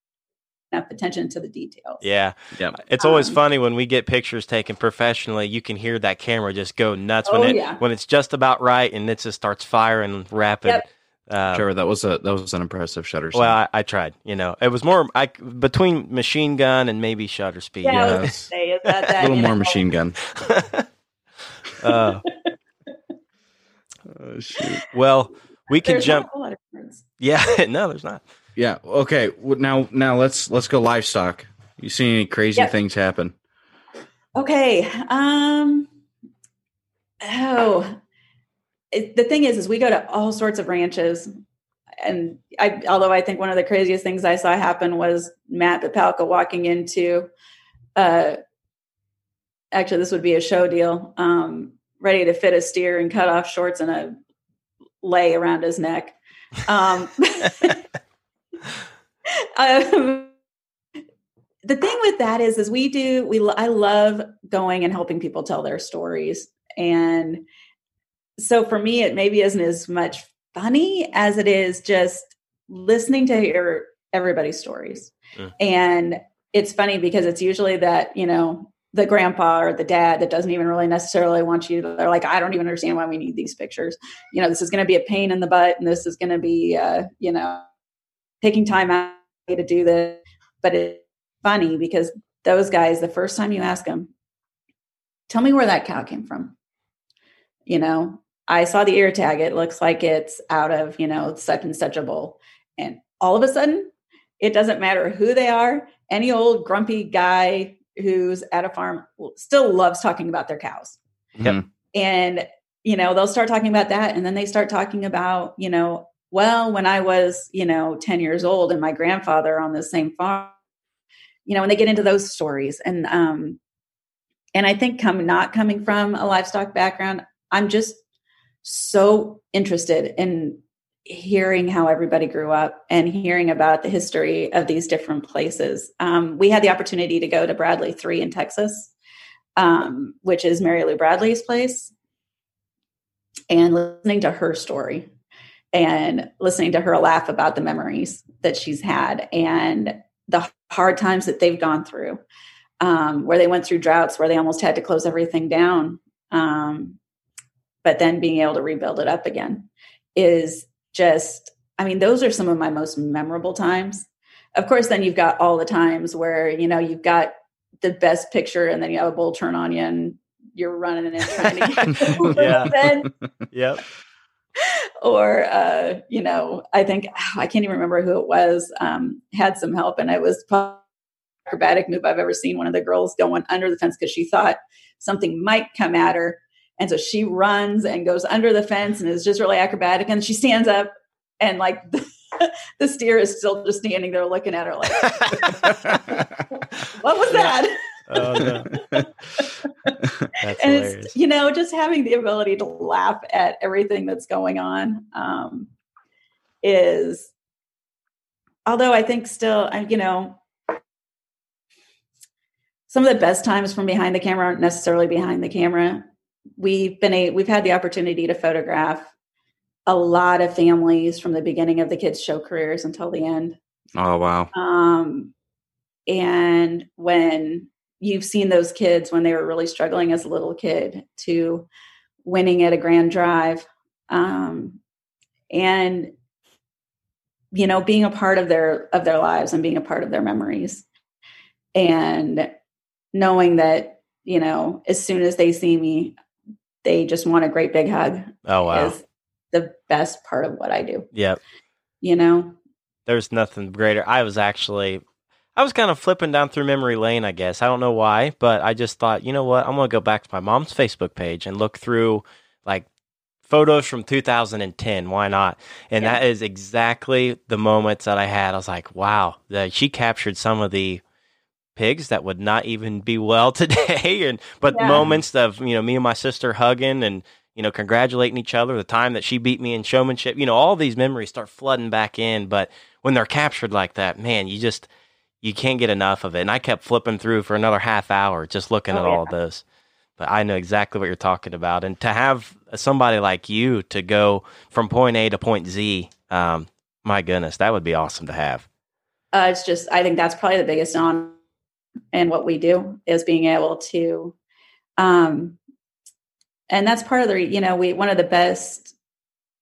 S4: enough attention to the details.
S2: yeah.
S3: Yeah.
S2: It's always
S4: Um,
S2: funny when we get pictures taken professionally, you can hear that camera just go nuts when
S4: Oh,
S2: it
S4: yeah.
S2: when it's just about right and it just starts firing rapid.
S4: Yep.
S2: Uh,
S3: Trevor, that was a that was an impressive shutter.
S2: well. I, I tried. You know, it was more I between machine gun and maybe shutter speed.
S4: Yeah, I was
S3: Yes.
S4: say is that,
S3: a little more
S4: know,
S3: machine gun.
S2: uh,
S3: Oh, shoot.
S2: well, we can
S4: there's
S2: jump.
S4: not a lot of.
S2: Yeah, no, there's not.
S3: Yeah. Okay. Now now let's let's go livestock. You see any crazy
S4: Yep.
S3: things happen?
S4: Okay. Um. Oh, it, the thing is, is we go to all sorts of ranches, and I. Although I think one of the craziest things I saw happen was Matt Papalka walking into. Uh, actually, this would be a show deal. Um, ready to fit a steer and cut off shorts and a lei around his neck. Um, um, the thing with that is is we do we i love going and helping people tell their stories. And so for me it maybe isn't as much funny as it is just listening to hear everybody's stories.
S2: Mm.
S4: and it's funny because it's usually that you know the grandpa or the dad that doesn't even really necessarily want you to, they're like i don't even understand why we need these pictures. You know this is going to be a pain in the butt and this is going to be uh, you know taking time out to do this but it's funny because those guys the first time you ask them tell me where that cow came from you know i saw the ear tag it looks like it's out of you know such and such a bowl and all of a sudden it doesn't matter who they are any old grumpy guy who's at a farm still loves talking about their cows
S2: Yep.
S3: Mhm.
S4: and you know they'll start talking about that and then they start talking about you know well when i was you know 10 years old and my grandfather on the same farm you know when they get into those stories and um and i think come not coming from a livestock background i'm just so interested in hearing how everybody grew up and hearing about the history of these different places. Um, we had the opportunity to go to bradley 3 in texas um, which is mary lou bradley's place and listening to her story and listening to her laugh about the memories that she's had and the hard times that they've gone through um, where they went through droughts where they almost had to close everything down um, but then being able to rebuild it up again is just i mean those are some of my most memorable times of course then you've got all the times where you know you've got the best picture and then you have a bull turn on you and you're running and trying to get
S2: Yeah.
S4: the bed
S2: Yep.
S4: Or uh, you know, I think I can't even remember who it was. Um, had some help, and it was. acrobatic move I've ever seen. One of the girls going under the fence because she thought something might come at her. And so she runs and goes under the fence and is just really acrobatic. And she stands up and like the, the steer is still just standing there looking at her like, what was that?
S2: Oh no.
S4: And
S2: hilarious.
S4: it's you know just having the ability to laugh at everything that's going on um, is although i think still I- you know some of the best times from behind the camera aren't necessarily behind the camera we've been a we've had the opportunity to photograph a lot of families from the beginning of the kids show careers until the end
S3: Oh wow.
S4: um, and when you've seen those kids when they were really struggling as a little kid to winning at a grand drive um, and you know being a part of their of their lives and being a part of their memories and knowing that you know as soon as they see me they just want a great big hug
S2: oh wow.
S4: is the best part of what i do
S2: Yep.
S4: you know
S2: There's nothing greater. I was actually I was kind of flipping down through memory lane, I guess. I don't know why, but I just thought, you know what? I'm going to go back to my mom's Facebook page and look through like photos from 2010. Why not? And
S4: Yeah.
S2: that is exactly the moments that I had. I was like, wow, that she captured some of the pigs that would not even be well today and but
S4: Yeah.
S2: moments of, you know, me and my sister hugging and you know, congratulating each other, the time that she beat me in showmanship, you know, all these memories start flooding back in. But when they're captured like that, man, you just you can't get enough of it. And I kept flipping through for another half hour just looking
S4: Oh,
S2: at all
S4: yeah.
S2: of those. But I know exactly what you're talking about. And to have somebody like you to go from point A to point Z, um, my goodness, that would be awesome to have.
S4: uh, it's just i think that's probably the biggest honor in what we do is being able to um and that's part of the, you know we one of the best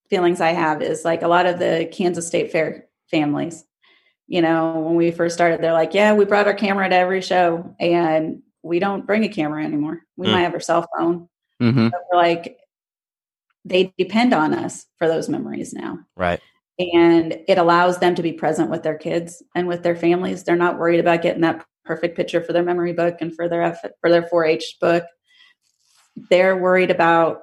S4: feelings i have is like a lot of the kansas state fair families you know when we first started they're like yeah we brought our camera to every show and we don't bring a camera anymore we
S2: Hmm.
S4: might have our cell phone
S3: Mm-hmm.
S4: but we're like they depend on us for those memories now
S2: Right.
S4: and it allows them to be present with their kids and with their families. They're not worried about getting that perfect picture for their memory book and for their F- for their 4-H book. They're worried about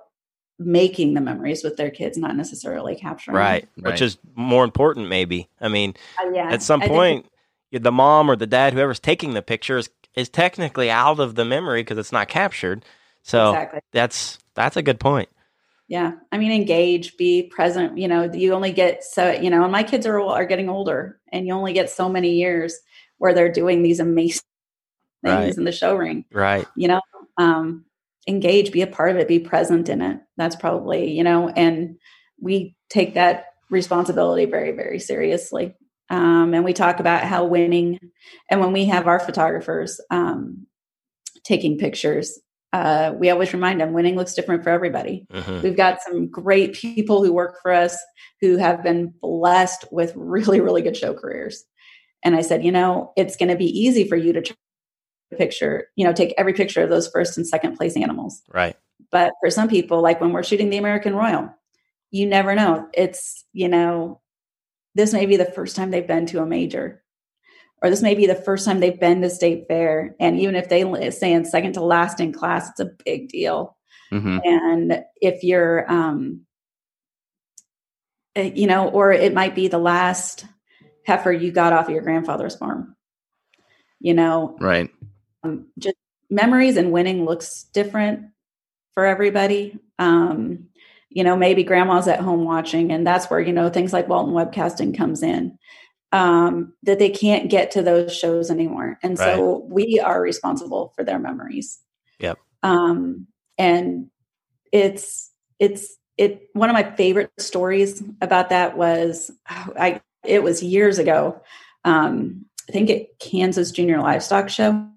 S4: making the memories with their kids, not necessarily capturing. them.
S2: Right.
S3: Right.
S2: Which is more important, maybe. I mean,
S4: Uh, yeah.
S2: at some
S4: I think-
S2: point, the mom or the dad, whoever's taking the picture, is, is technically out of the memory because it's not captured. So
S4: exactly.
S2: that's that's a good point.
S4: Yeah. I mean, engage, be present. You know, you only get so, you know, and my kids are, are getting older and you only get so many years where they're doing these amazing things
S2: Right.
S4: in the show ring.
S2: Right.
S4: you know um engage be a part of it be present in it. That's probably you know and we take that responsibility very very seriously. Um and we talk about how winning and when we have our photographers um taking pictures uh we always remind them winning looks different for everybody.
S2: Hmm
S4: We've got some great people who work for us who have been blessed with really, really good show careers. And I said, you know, it's going to be easy for you to picture, you know, take every picture of those first and second place animals.
S2: Right.
S4: But for some people, like when we're shooting the American Royal, you never know. It's, you know, this may be the first time they've been to a major, or this may be the first time they've been to state fair. And even if they say in second to last in class, it's a big deal
S3: Mm-hmm.
S4: and if you're um uh, you know or it might be the last heifer you got off of your grandfather's farm you know
S3: Right.
S4: Um, just memories and winning looks different for everybody. Um you know maybe grandma's at home watching and that's where you know things like walton webcasting comes in um that they can't get to those shows anymore. And so we are responsible for their memories.
S2: Yep.
S4: um and it's it's it one of my favorite stories about that was i it was years ago. Um i think at kansas junior livestock show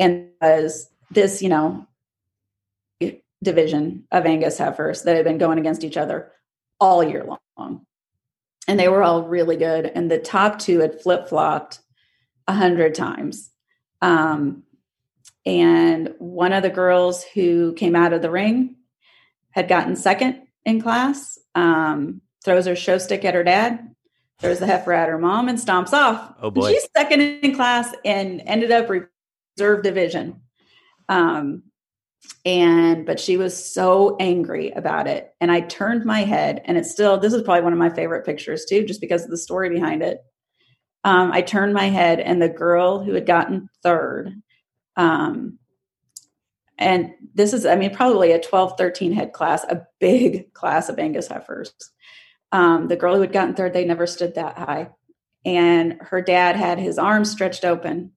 S4: and was this you know division of angus heifers that had been going against each other all year long and they were all really good and the top two had flip-flopped a hundred times um, and one of the girls who came out of the ring had gotten second in class um, throws her show stick at her dad throws the heifer at her mom and stomps off.
S2: Oh boy.
S4: She's second in class and ended up reserve division. Um, and but she was so angry about it. And I turned my head, and it's still this is probably one of my favorite pictures too, just because of the story behind it. Um, I turned my head, and the girl who had gotten third, um, and this is, I mean, probably a 12, 13 head class, a big class of Angus heifers. Um, the girl who had gotten third, they never stood that high. And her dad had his arms stretched open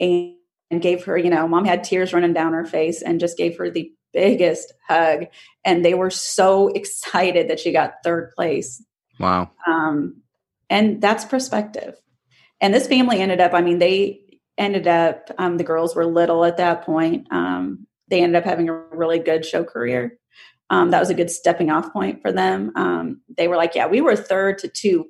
S4: and, and gave her, you know, mom had tears running down her face and just gave her the biggest hug. And they were so excited that she got third place.
S3: Wow.
S4: Um, and that's perspective. And this family ended up, I mean, they ended up, um, the girls were little at that point. Um, they ended up having a really good show career. Um, that was a good stepping off point for them. Um, they were like, yeah, we were third to two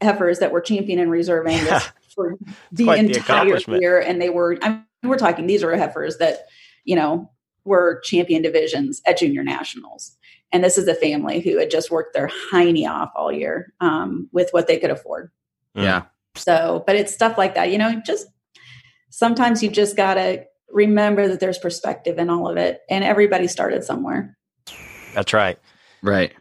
S4: heifers that were champion and reserve Angus
S2: Yeah.
S4: for the entire year. And they were, I we're talking, these are heifers that, you know, were champion divisions at junior nationals. And this is a family who had just worked their hiney off all year um, with what they could afford.
S3: Yeah.
S4: So, but it's stuff like that, you know, just sometimes you just got to remember that there's perspective in all of it and everybody started somewhere.
S2: That's right.
S3: Right.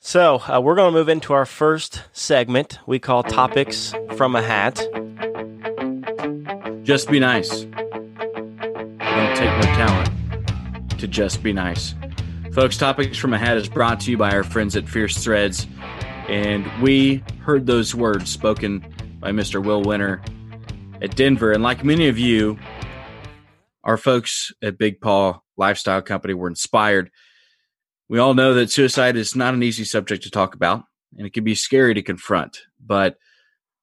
S2: So uh, we're going to move into our first segment we call Topics from a Hat.
S3: Just be nice. Don't take no talent to just be nice. Folks, Topics from a Hat is brought to you by our friends at Fierce Threads. And we heard those words spoken by Mr. Will Winter at Denver. And like many of you, our folks at Big Paw Lifestyle Company were inspired. We all know that suicide is not an easy subject to talk about, and it can be scary to confront. But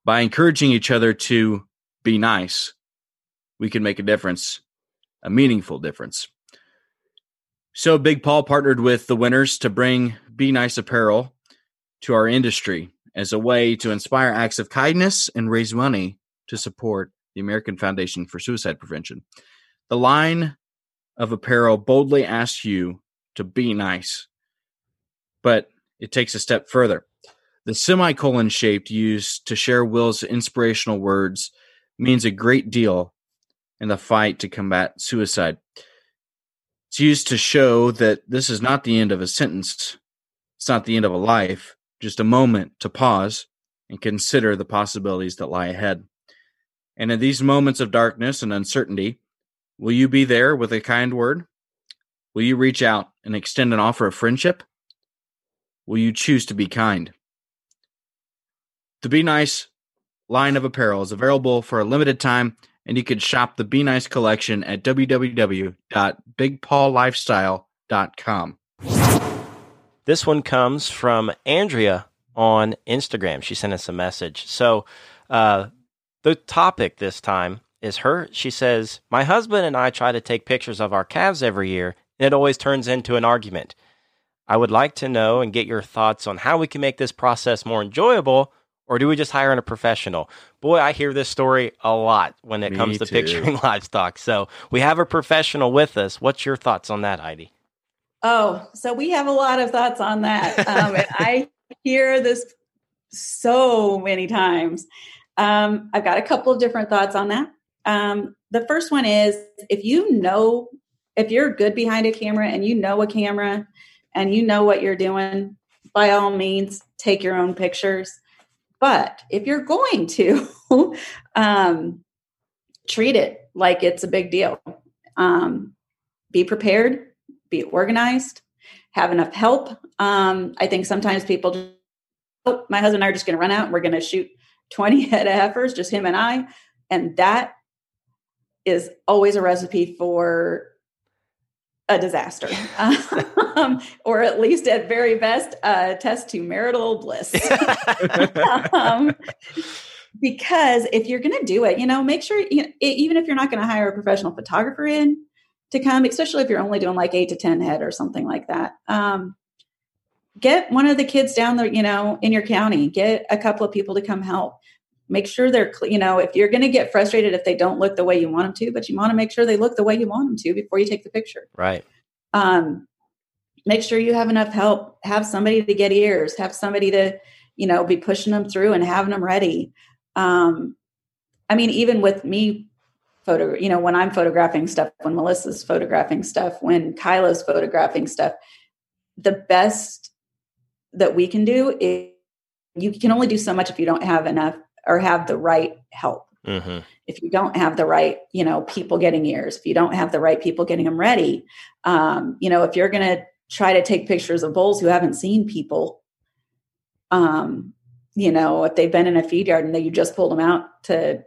S3: by encouraging each other to be nice, we can make a difference, a meaningful difference. So, Big Paw partnered with the Winters to bring Be Nice apparel to our industry as a way to inspire acts of kindness and raise money to support the American Foundation for Suicide Prevention. The line of apparel boldly asks you to be nice, but it takes a step further. The semicolon shaped used to share Will's inspirational words means a great deal in the fight to combat suicide. It's used to show that this is not the end of a sentence, it's not the end of a life, just a moment to pause and consider the possibilities that lie ahead. And in these moments of darkness and uncertainty, will you be there with a kind word? Will you reach out and extend an offer of friendship? Will you choose to be kind? The Be Nice line of apparel is available for a limited time, and you can shop the Be Nice collection at www.bigpawlifestyle.com.
S2: This one comes from Andrea on Instagram. She sent us a message. So, uh, the topic this time is her. She says, My husband and I try to take pictures of our calves every year, and it always turns into an argument. I would like to know and get your thoughts on how we can make this process more enjoyable, or do we just hire a professional? Boy, I hear this story a lot when it
S3: Me
S2: comes to
S3: too.
S2: picturing livestock. So, we have a professional with us. What's your thoughts on that, Heidi?
S4: Oh, so we have a lot of thoughts on that. Um, and I hear this so many times. Um, I've got a couple of different thoughts on that. Um, the first one is if you know, if you're good behind a camera and you know a camera and you know what you're doing, by all means, take your own pictures. But if you're going to, um, treat it like it's a big deal. Um, be prepared, be organized, have enough help. Um, I think sometimes people just, oh, my husband and I are just going to run out and we're going to shoot 20 head of heifers, just him and I. And that is always a recipe for a disaster, um, or at least at very best, a test to marital bliss. um, because if you're going to do it, you know, make sure, you know, even if you're not going to hire a professional photographer in to come, especially if you're only doing like eight to 10 head or something like that. Um, get one of the kids down there, you know, in your county, get a couple of people to come help. Make sure they're, you know, if you're going to get frustrated if they don't look the way you want them to, but you want to make sure they look the way you want them to before you take the picture
S2: Right.
S4: um, make sure you have enough help have somebody to get ears have somebody to you know, be pushing them through and having them ready. Um, I mean, even with me photo, you know, when I'm photographing stuff, when Melissa's photographing stuff, when Kyla's photographing stuff, the best that we can do is you can only do so much if you don't have enough or have the right help. Mm-hmm. If you don't have the right, you know, people getting ears, if you don't have the right people getting them ready, um, you know, if you're going to try to take pictures of bulls who haven't seen people, um, you know, if they've been in a feed yard and they you just pulled them out to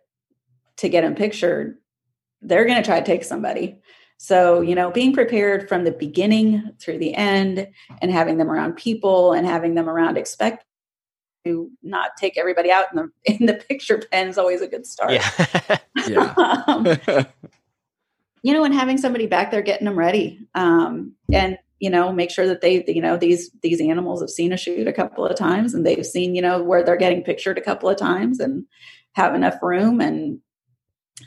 S4: to get them pictured, they're going to try to take somebody. So, you know, being prepared from the beginning through the end and having them around people and having them around expect not take everybody out in the in the picture pen is always a good start.
S2: Yeah. yeah.
S4: um, you know, and having somebody back there getting them ready. Um, and you know, make sure that they, you know, these these animals have seen a shoot a couple of times and they've seen, you know, where they're getting pictured a couple of times and have enough room and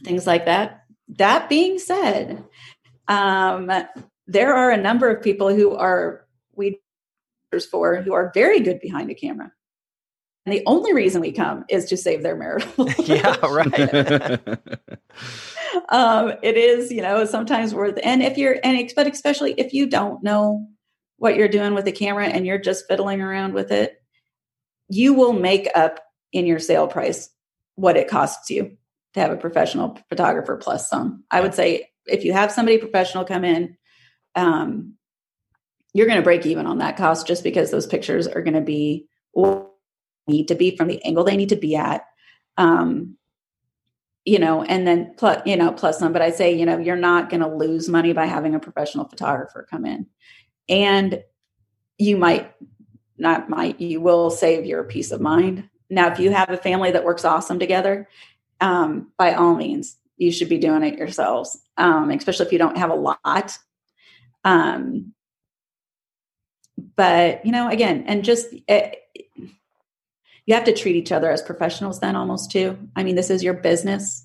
S4: things like that. That being said, um, there are a number of people who are we for who are very good behind a camera. And the only reason we come is to save their marital.
S2: yeah, right.
S4: um, it is, you know, sometimes worth. And if you're, and but especially if you don't know what you're doing with the camera and you're just fiddling around with it, you will make up in your sale price what it costs you to have a professional photographer plus some. I would say if you have somebody professional come in, um, you're going to break even on that cost just because those pictures are going to be need to be from the angle they need to be at um you know and then plus you know plus some but i say you know you're not going to lose money by having a professional photographer come in. And you might not might you will save your peace of mind. Now if you have a family that works awesome together um, by all means you should be doing it yourselves um, especially if you don't have a lot. Um, but you know again and just it, you have to treat each other as professionals then almost too. I mean this is your business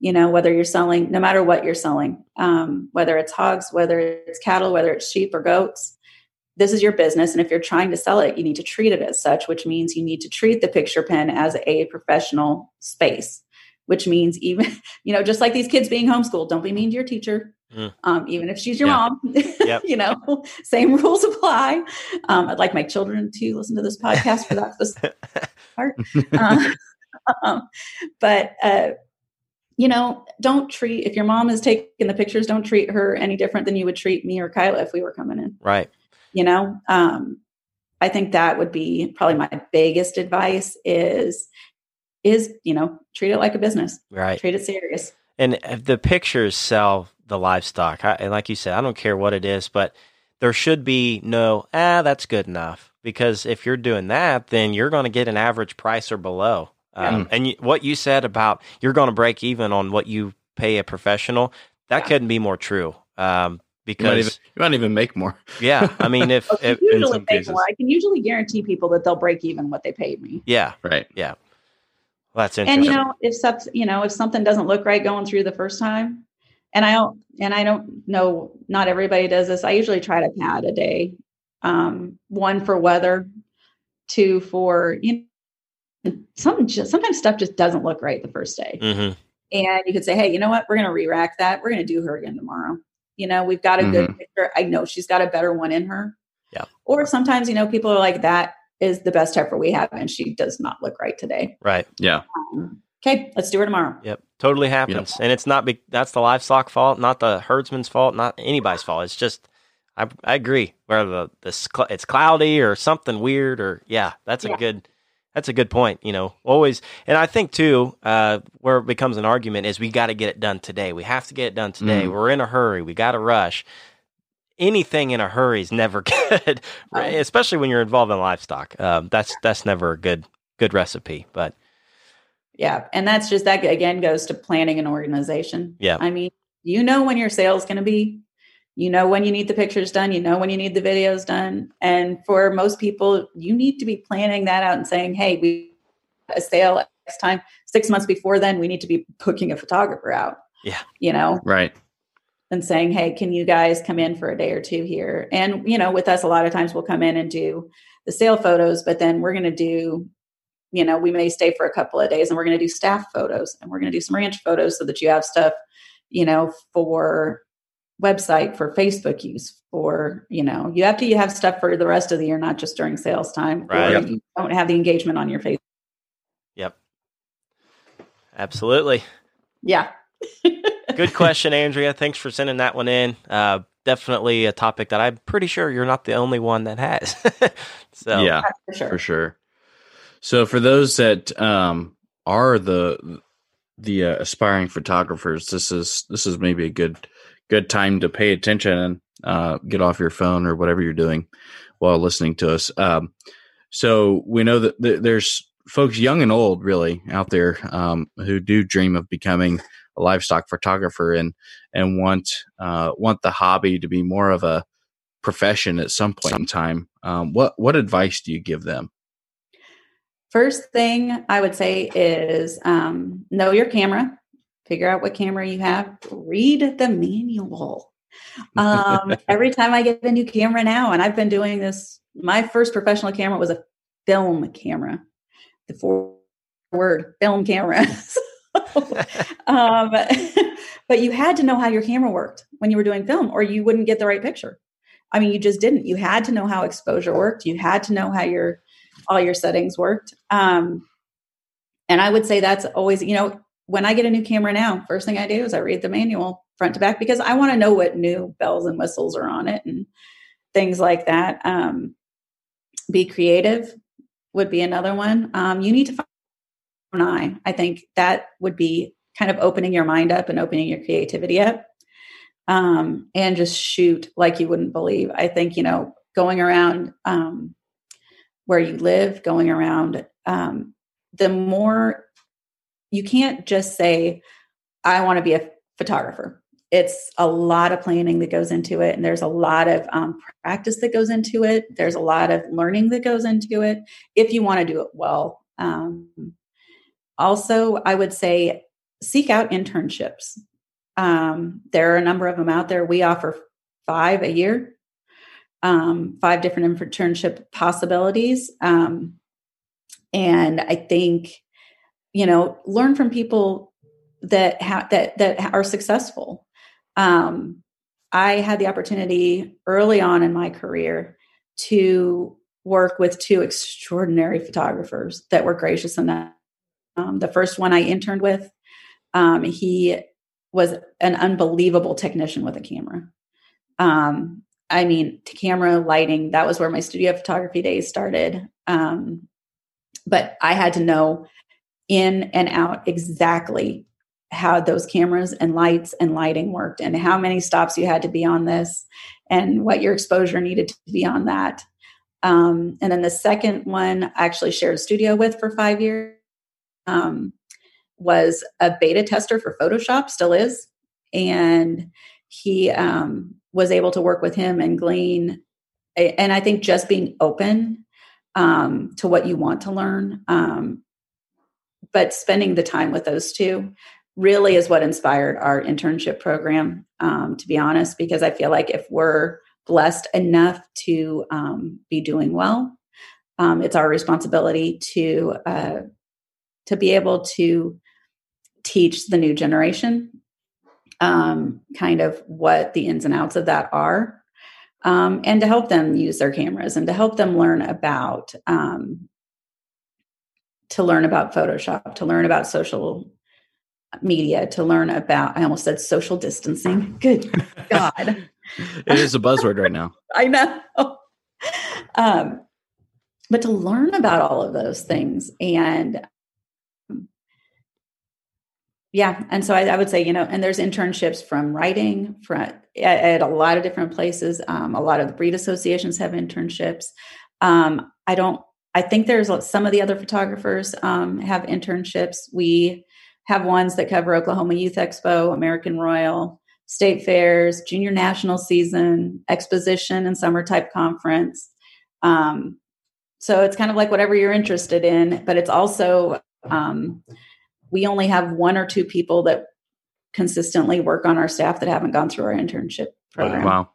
S4: you know whether you're selling no matter what you're selling um, whether it's hogs whether it's cattle whether it's sheep or goats this is your business. And if you're trying to sell it you need to treat it as such which means you need to treat the picture pen as a professional space which means even you know just like these kids being homeschooled don't be mean to your teacher Mm. Um, even if she's your yeah. mom, yep. you know, same rules apply. Um, I'd like my children to listen to this podcast for that part. Uh, um, but, uh, you know, don't treat, if your mom is taking the pictures, don't treat her any different than you would treat me or Kyla if we were coming in.
S2: Right.
S4: You know, um, I think that would be probably my biggest advice is, is, you know, treat it like a business.
S2: Right.
S4: Treat it serious.
S2: And the pictures sell the livestock. I, and like you said, I don't care what it is, but there should be no, ah, that's good enough. Because if you're doing that, then you're going to get an average price or below. Um, and you, what you said about you're going to break even on what you pay a professional, that yeah. couldn't be more true. Um, because you
S3: might, even, you might, even, make more.
S2: yeah, I mean, if, if
S4: usually make more, I can usually guarantee people that they'll break even what they paid me.
S2: Yeah,
S3: right.
S2: Yeah, well, that's interesting.
S4: And you know, if something you know if something doesn't look right going through the first time, and I don't and I don't know not everybody does this. I usually try to pad a day. Um, one for weather, two for you know some just sometimes stuff just doesn't look right the first day. Mm-hmm. And you could say, hey, you know what? We're gonna re-rack that. We're gonna do her again tomorrow. You know, we've got a mm-hmm. good picture. I know she's got a better one in her.
S2: Yeah.
S4: Or sometimes, you know, people are like, that is the best heifer we have, and she does not look right today.
S2: Right.
S3: Yeah.
S4: Um, okay, let's do her tomorrow.
S2: Yep. Totally happens. Yep. And it's not be- that's the livestock fault, not the herdsman's fault, not anybody's fault. It's just I, I agree. Whether the, the it's cloudy or something weird or yeah, that's yeah. a good that's a good point. You know, always, and I think too, uh, where it becomes an argument is we got to get it done today. We have to get it done today. Mm. We're in a hurry. We got to rush. Anything in a hurry is never good, especially when you're involved in livestock. Um, that's that's never a good good recipe. But
S4: yeah. And that's just that again goes to planning an organization.
S2: Yeah.
S4: I mean, you know when your sale is going to be, you know when you need the pictures done, you know when you need the videos done. And for most people, you need to be planning that out and saying, hey, we a sale next time, six months before then, we need to be booking a photographer out.
S2: Yeah.
S4: You know?
S3: Right.
S4: And saying, Hey, can you guys come in for a day or two here? And, you know, with us, a lot of times we'll come in and do the sale photos, but then we're going to do, you know, we may stay for a couple of days and we're going to do staff photos and we're going to do some ranch photos so that you have stuff, you know, for website, for Facebook use, for, you know, you have to you have stuff for the rest of the year, not just during sales time.
S2: Right.
S4: Or you don't have the engagement on your face.
S2: Yep. Absolutely.
S4: Yeah.
S2: Good question, Andrea. Thanks for sending that one in. Uh, definitely a topic that I'm pretty sure you're not the only one that has. so
S3: yeah,
S4: for sure.
S3: for sure. So for those that um, are the the uh, aspiring photographers, this is this is maybe a good good time to pay attention and uh, get off your phone or whatever you're doing while listening to us. Um, so we know that th- there's folks young and old really out there um, who do dream of becoming a livestock photographer and and want uh, want the hobby to be more of a profession at some point in time. Um, what what advice do you give them?
S4: First thing I would say is um, know your camera, figure out what camera you have, read the manual. Um, every time I get a new camera now, and I've been doing this, my first professional camera was a film camera, the four word film camera. um, but you had to know how your camera worked when you were doing film, or you wouldn't get the right picture. I mean, you just didn't. You had to know how exposure worked. You had to know how your all your settings worked. Um, and I would say that's always, you know, when I get a new camera now, first thing I do is I read the manual front to back because I want to know what new bells and whistles are on it and things like that. Um, be creative would be another one. Um, you need to eye. I think that would be kind of opening your mind up and opening your creativity up. Um, and just shoot like you wouldn't believe. I think, you know, going around um, where you live, going around, um, the more you can't just say, I want to be a photographer. It's a lot of planning that goes into it, and there's a lot of um, practice that goes into it. There's a lot of learning that goes into it if you want to do it well. Um, also, I would say seek out internships. Um, there are a number of them out there. We offer five a year um, five different internship possibilities. Um, and I think, you know, learn from people that that that are successful. Um, I had the opportunity early on in my career to work with two extraordinary photographers that were gracious enough. Um, the first one I interned with, um, he was an unbelievable technician with a camera. Um, I mean, to camera lighting, that was where my studio photography days started. Um, but I had to know in and out exactly how those cameras and lights and lighting worked and how many stops you had to be on this and what your exposure needed to be on that. Um, and then the second one I actually shared a studio with for five years um, was a beta tester for Photoshop, still is. And he um, was able to work with him and glean and i think just being open um, to what you want to learn um, but spending the time with those two really is what inspired our internship program um, to be honest because i feel like if we're blessed enough to um, be doing well it's our responsibility to uh, to be able to teach the new generation um, kind of what the ins and outs of that are, um, and to help them use their cameras and to help them learn about um, to learn about Photoshop, to learn about social media, to learn about I almost said social distancing. Good God,
S3: it is a buzzword right now.
S4: I know. Um, but to learn about all of those things and yeah and so I, I, would say you know and there's internships from writing from at, at a lot of different places. Um, a lot of the breed associations have internships. Um, i don't i think there's some of the other photographers um, have internships. We have ones that cover oklahoma youth expo american royal state fairs junior national season exposition and summer type conference. Um, so it's kind of like whatever you're interested in but it's also um, we only have one or two people that consistently work on our staff that haven't gone through our internship program.
S3: Wow.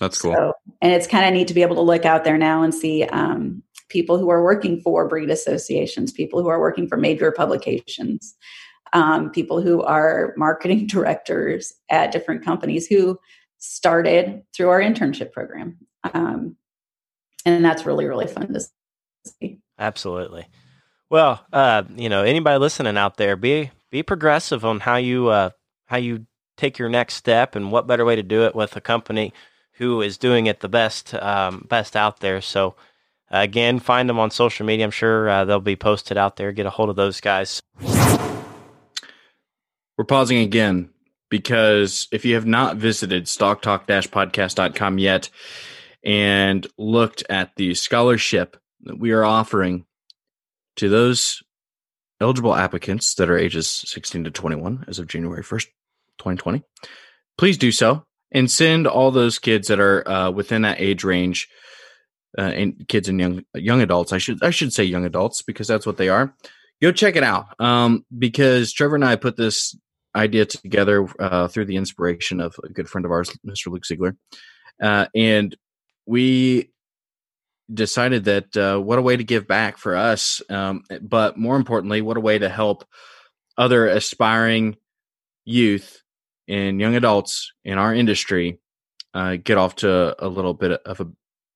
S3: That's cool.
S4: So, and it's kind of neat to be able to look out there now and see um, people who are working for breed associations, people who are working for major publications, um, people who are marketing directors at different companies who started through our internship program. Um, and that's really, really fun to see.
S2: Absolutely. Well, uh, you know, anybody listening out there, be be progressive on how you uh, how you take your next step, and what better way to do it with a company who is doing it the best um, best out there. So, again, find them on social media. I'm sure uh, they'll be posted out there. Get a hold of those guys.
S3: We're pausing again because if you have not visited stocktalk-podcast.com yet and looked at the scholarship that we are offering to those eligible applicants that are ages 16 to 21 as of January 1st, 2020, please do so and send all those kids that are uh, within that age range uh, and kids and young young adults. I should I should say young adults because that's what they are. Go check it out um, because Trevor and I put this idea together uh, through the inspiration of a good friend of ours, Mr. Luke Ziegler, uh, and we decided that uh, what a way to give back for us, um, but more importantly, what a way to help other aspiring youth and young adults in our industry uh, get off to a little bit of a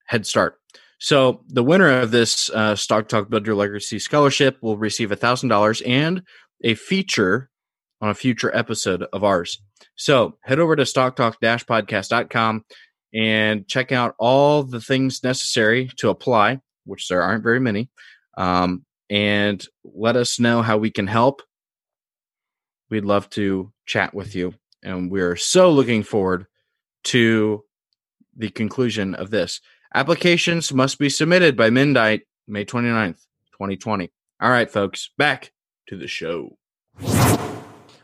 S3: head start. So the winner of this uh, Stock Talk Build Your Legacy Scholarship will receive a thousand dollars and a feature on a future episode of ours. So head over to stocktalk-podcast.com and check out all the things necessary to apply, which there aren't very many. Um, and let us know how we can help. We'd love to chat with you and we're so looking forward to the conclusion of this. Applications must be submitted by midnight, May 29th, 2020. All right, folks, back to the show.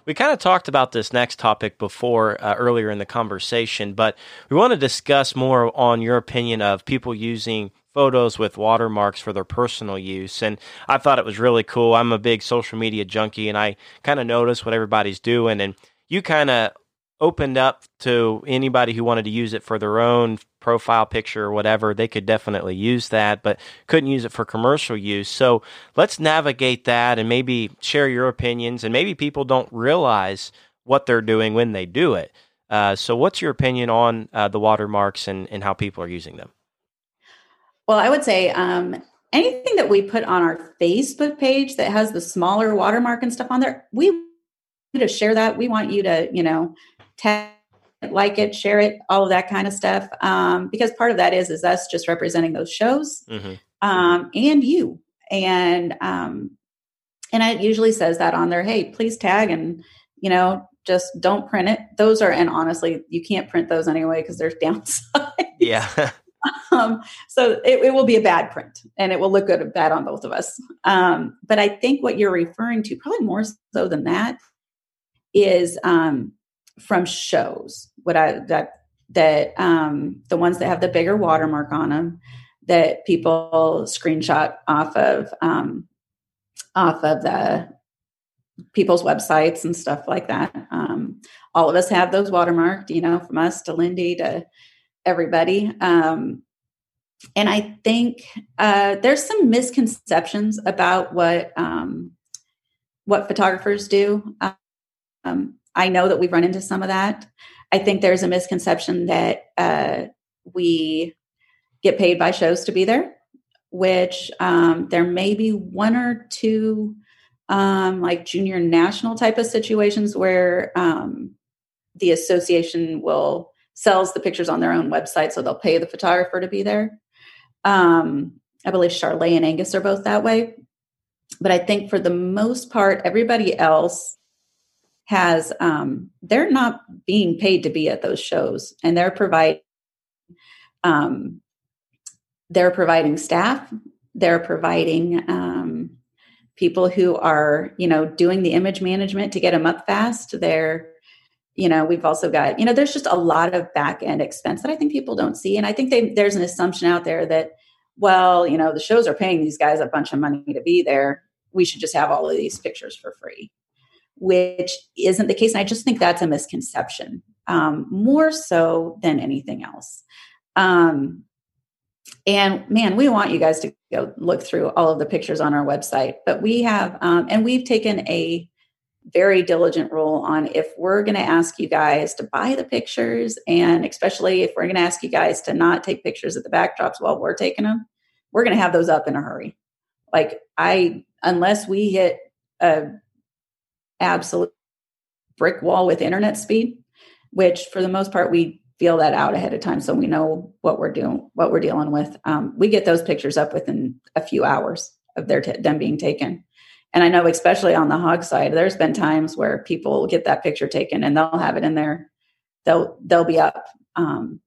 S2: We kind of talked about this next topic before uh, earlier in the conversation, but we want to discuss more on your opinion of people using photos with watermarks for their personal use. And I thought it was really cool. I'm a big social media junkie and I kind of notice what everybody's doing. And you kind of opened up to anybody who wanted to use it for their own profile picture or whatever. They could definitely use that, but couldn't use it for commercial use. So let's navigate that and maybe share your opinions. And maybe people don't realize what they're doing when they do it. Uh, so, what's your opinion on uh, the watermarks and, and how people are using them?
S4: Well, I would say um, anything that we put on our Facebook page that has the smaller watermark and stuff on there, we to share that. We want you to, you know, tag like it, share it, all of that kind of stuff. Um, because part of that is is us just representing those shows mm-hmm. um, and you. And um, and it usually says that on there. Hey, please tag and you know just don't print it. Those are and honestly, you can't print those anyway because there's downside.
S2: Yeah.
S4: um, so it, it, will be a bad print and it will look good or bad on both of us. Um, but I think what you're referring to, probably more so than that, is um, from shows. What I that that um, the ones that have the bigger watermark on them that people screenshot off of um, off of the people's websites and stuff like that. Um, all of us have those watermarked, you know, from us to Lindy to everybody. Um, and I think uh, there's some misconceptions about what um, what photographers do. Um, I know that we've run into some of that. I think there's a misconception that uh, we get paid by shows to be there, which um, there may be one or two um, like junior national type of situations where um, the association will sells the pictures on their own website, so they'll pay the photographer to be there. Um, I believe Charolais and Angus are both that way. But I think for the most part, everybody else has um, they're not being paid to be at those shows and they're providing um, they're providing staff they're providing um, people who are you know doing the image management to get them up fast. They're you know we've also got you know there's just a lot of back end expense that i think people don't see and i think they, there's an assumption out there that well you know the shows are paying these guys a bunch of money to be there. We should just have all of these pictures for free which isn't the case. And I just think that's a misconception, um, more so than anything else. Um, and man, we want you guys to go look through all of the pictures on our website. But we have, um, and we've taken a very diligent rule on if we're going to ask you guys to buy the pictures, and especially if we're going to ask you guys to not take pictures of the backdrops while we're taking them, we're going to have those up in a hurry. Like I, unless we hit a absolute brick wall with internet speed, which for the most part we feel that out ahead of time so we know what we're doing what we're dealing with. Um, we get those pictures up within a few hours of their t- them being taken. And i know especially on the hog side there's been times where people get that picture taken and they'll have it in there. They'll they'll be up um,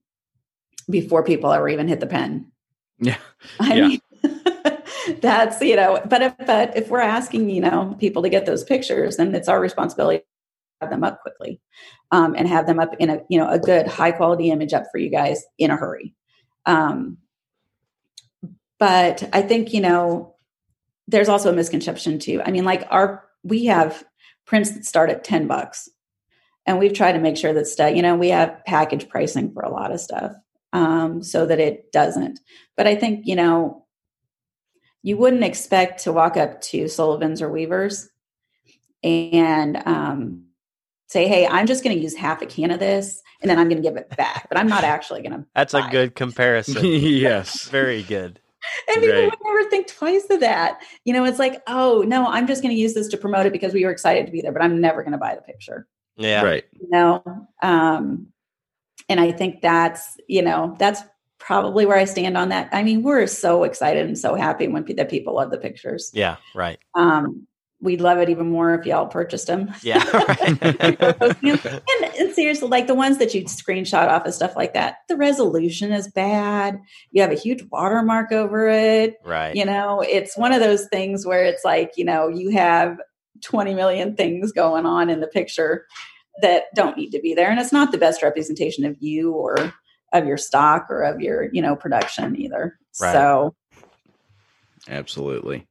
S4: before people ever even hit the pen.
S3: Yeah.
S4: I
S3: yeah.
S4: mean that's you know but if but if we're asking you know people to get those pictures then it's our responsibility to have them up quickly um, and have them up in a you know a good high quality image up for you guys in a hurry. Um, but i think you know there's also a misconception too. I mean like our we have prints that start at 10 bucks and we've tried to make sure that stuff you know we have package pricing for a lot of stuff um, so that it doesn't. But i think you know you wouldn't expect to walk up to sullivan's or weavers and um, say, hey, I'm just going to use half a can of this and then I'm going to give it back, but I'm not actually going to.
S2: That's a good comparison.
S3: yes.
S2: Very good.
S4: And people
S3: Right.
S4: would never think twice of that. You know, it's like, oh, no, I'm just going to use this to promote it because we were excited to be there, but I'm never going to buy the picture.
S2: Yeah.
S3: Right.
S4: You know? Um, and I think that's, you know, that's probably where I stand on that. I mean, we're so excited and so happy when pe- that people love the pictures.
S2: Yeah. Right.
S4: Um, we'd love it even more if y'all purchased them.
S2: Yeah. Right.
S4: and, and seriously, like the ones that you screenshot off and stuff like that, the resolution is bad. You have a huge watermark over it.
S2: right.
S4: You know, it's one of those things where it's like, you know, you have 20 million things going on in the picture that don't need to be there. And it's not the best representation of you or of your stock or of your, you know, production either.
S2: Right.
S4: So,
S3: Absolutely.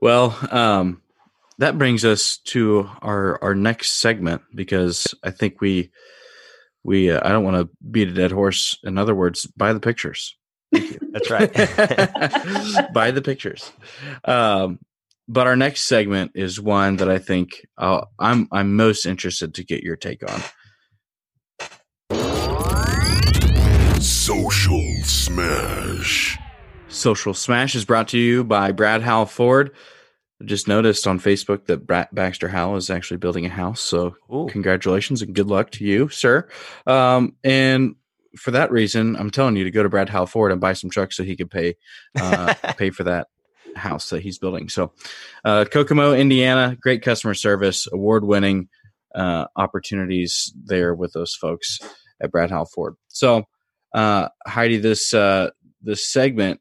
S3: Well, um, that brings us to our our next segment because I think we we uh, I don't want to beat a dead horse. In other words, buy the pictures.
S2: That's right.
S3: buy the pictures. Um, but our next segment is one that I think uh, I'm I'm most interested to get your take on.
S1: Smash.
S3: Social Smash is brought to you by Brad Howell Ford. I just noticed on Facebook that Brad Baxter Howell is actually building a house. So
S2: Ooh.
S3: congratulations and good luck to you, sir. Um, and for that reason, I'm telling you to go to Brad Howell Ford and buy some trucks so he can pay uh, pay for that house that he's building. So, uh, Kokomo, Indiana, great customer service, award winning uh, opportunities there with those folks at Brad Howell Ford. So, uh, Heidi, this uh, this segment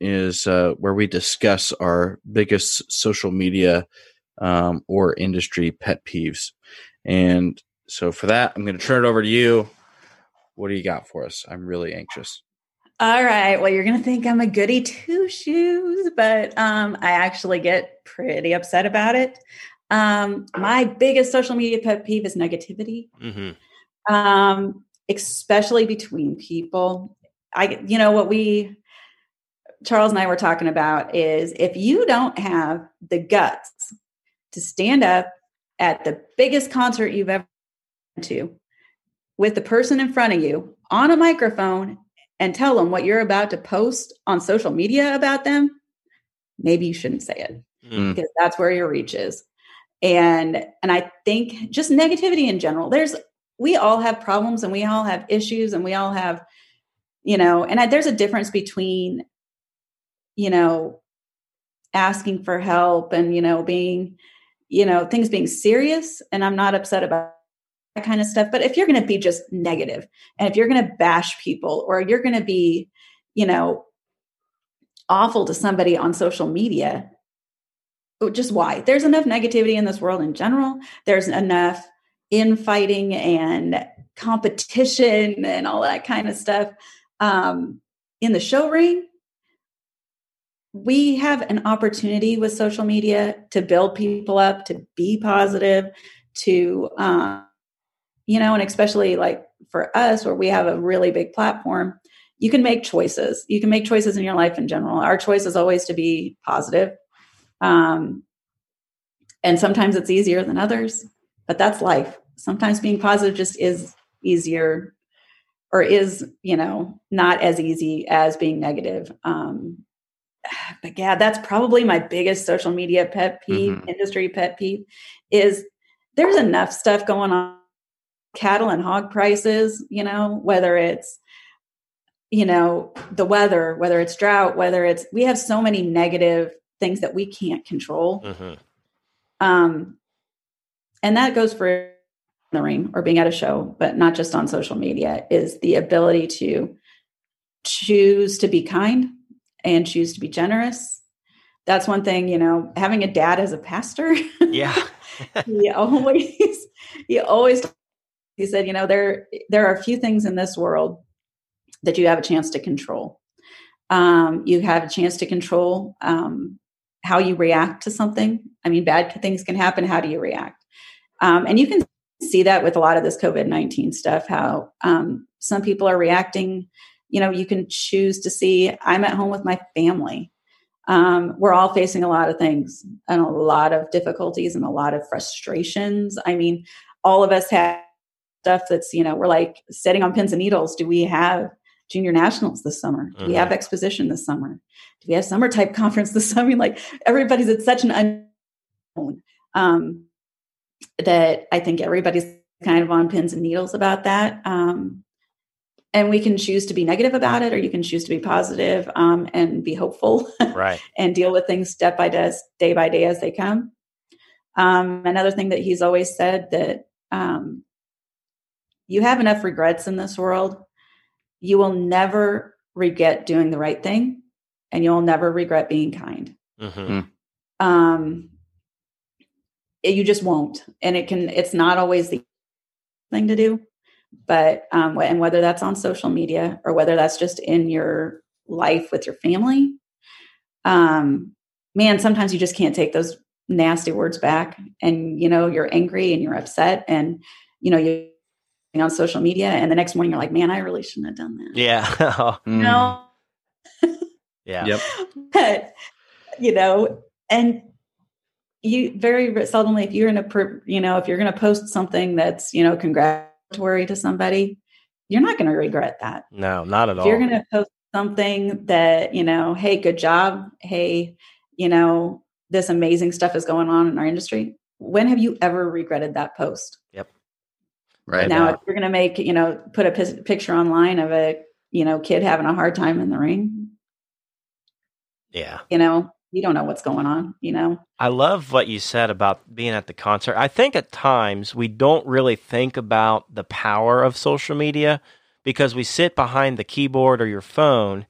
S3: is uh, where we discuss our biggest social media um, or industry pet peeves. And so, for that, I'm going to turn it over to you. What do you got for us? I'm really anxious.
S4: All right. Well, you're going to think I'm a goody two shoes, but um, I actually get pretty upset about it. Um, my biggest social media pet peeve is negativity,
S2: hmm
S4: um, especially between people. I, you know, what we, Charles and I were talking about is if you don't have the guts to stand up at the biggest concert you've ever been to with the person in front of you on a microphone and tell them what you're about to post on social media about them, maybe you shouldn't say it
S3: Mm.
S4: because that's where your reach is. And and I think just negativity in general. There's we all have problems and we all have issues and we all have you know, and I, there's a difference between you know asking for help and you know being you know things being serious and I'm not upset about that kind of stuff. But if you're going to be just negative and if you're going to bash people or you're going to be, you know, awful to somebody on social media, oh, just why? There's enough negativity in this world in general. There's enough infighting and competition and all that kind of stuff um, in the show ring. we have an opportunity with social media to build people up, to be positive, to, uh, you know, and especially like for us, where we have a really big platform, you can make choices. You can make choices in your life in general. Our choice is always to be positive. Um, and sometimes it's easier than others, but that's life. Sometimes being positive just is easier or is, you know, not as easy as being negative. Um, but yeah, that's probably my biggest social media pet peeve, mm-hmm. industry pet peeve is there's enough stuff going on cattle and hog prices, you know, whether it's you know the weather whether it's drought whether it's we have so many negative things that we can't control mm-hmm. um and that goes for the ring or being at a show but not just on social media is the ability to choose to be kind and choose to be generous that's one thing you know having a dad as a pastor
S2: yeah
S4: he always he always he said you know there there are a few things in this world that you have a chance to control. Um, you have a chance to control um, how you react to something. I mean, bad things can happen. How do you react? Um, and you can see that with a lot of this COVID 19 stuff, how um, some people are reacting. You know, you can choose to see, I'm at home with my family. Um, we're all facing a lot of things and a lot of difficulties and a lot of frustrations. I mean, all of us have stuff that's, you know, we're like sitting on pins and needles. Do we have junior nationals this summer? Do mm-hmm. we have mm-hmm. exposition this summer? Do we have summer type conference this summer? I mean, Like everybody's at such an unknown um, that I think everybody's kind of on pins and needles about that. Um, and we can choose to be negative about it, or you can choose to be positive, um, and be hopeful,
S2: right?
S4: and deal with things step by day, day by day as they come. Um, another thing that he's always said that um, you have enough regrets in this world you will never regret doing the right thing and you'll never regret being kind. Mm-hmm. Hmm. Um, you just won't. And it can, it's not always the thing to do, but, um, and whether that's on social media or whether that's just in your life with your family, um, man, sometimes you just can't take those nasty words back. And, you know, you're angry and you're upset and, you know, you on social media and the next morning you're like man i really shouldn't have done that.
S2: Yeah.
S4: Mm. no
S2: yeah.
S3: Yep.
S4: But you know and you very seldomly if you're in a you know if you're going to post something that's you know congratulatory to somebody you're not going to regret that
S2: no not at all.
S4: if
S2: all
S4: you're going to post something that you know hey good job hey you know this amazing stuff is going on in our industry when have you ever regretted that post
S2: yep
S3: Right.
S4: Now, if you're going to make, you know, put a p- picture online of a, you know, kid having a hard time in the ring.
S2: Yeah.
S4: You know, you don't know what's going on, you know.
S2: I love what you said about being at the concert. I think at times we don't really think about the power of social media because we sit behind the keyboard or your phone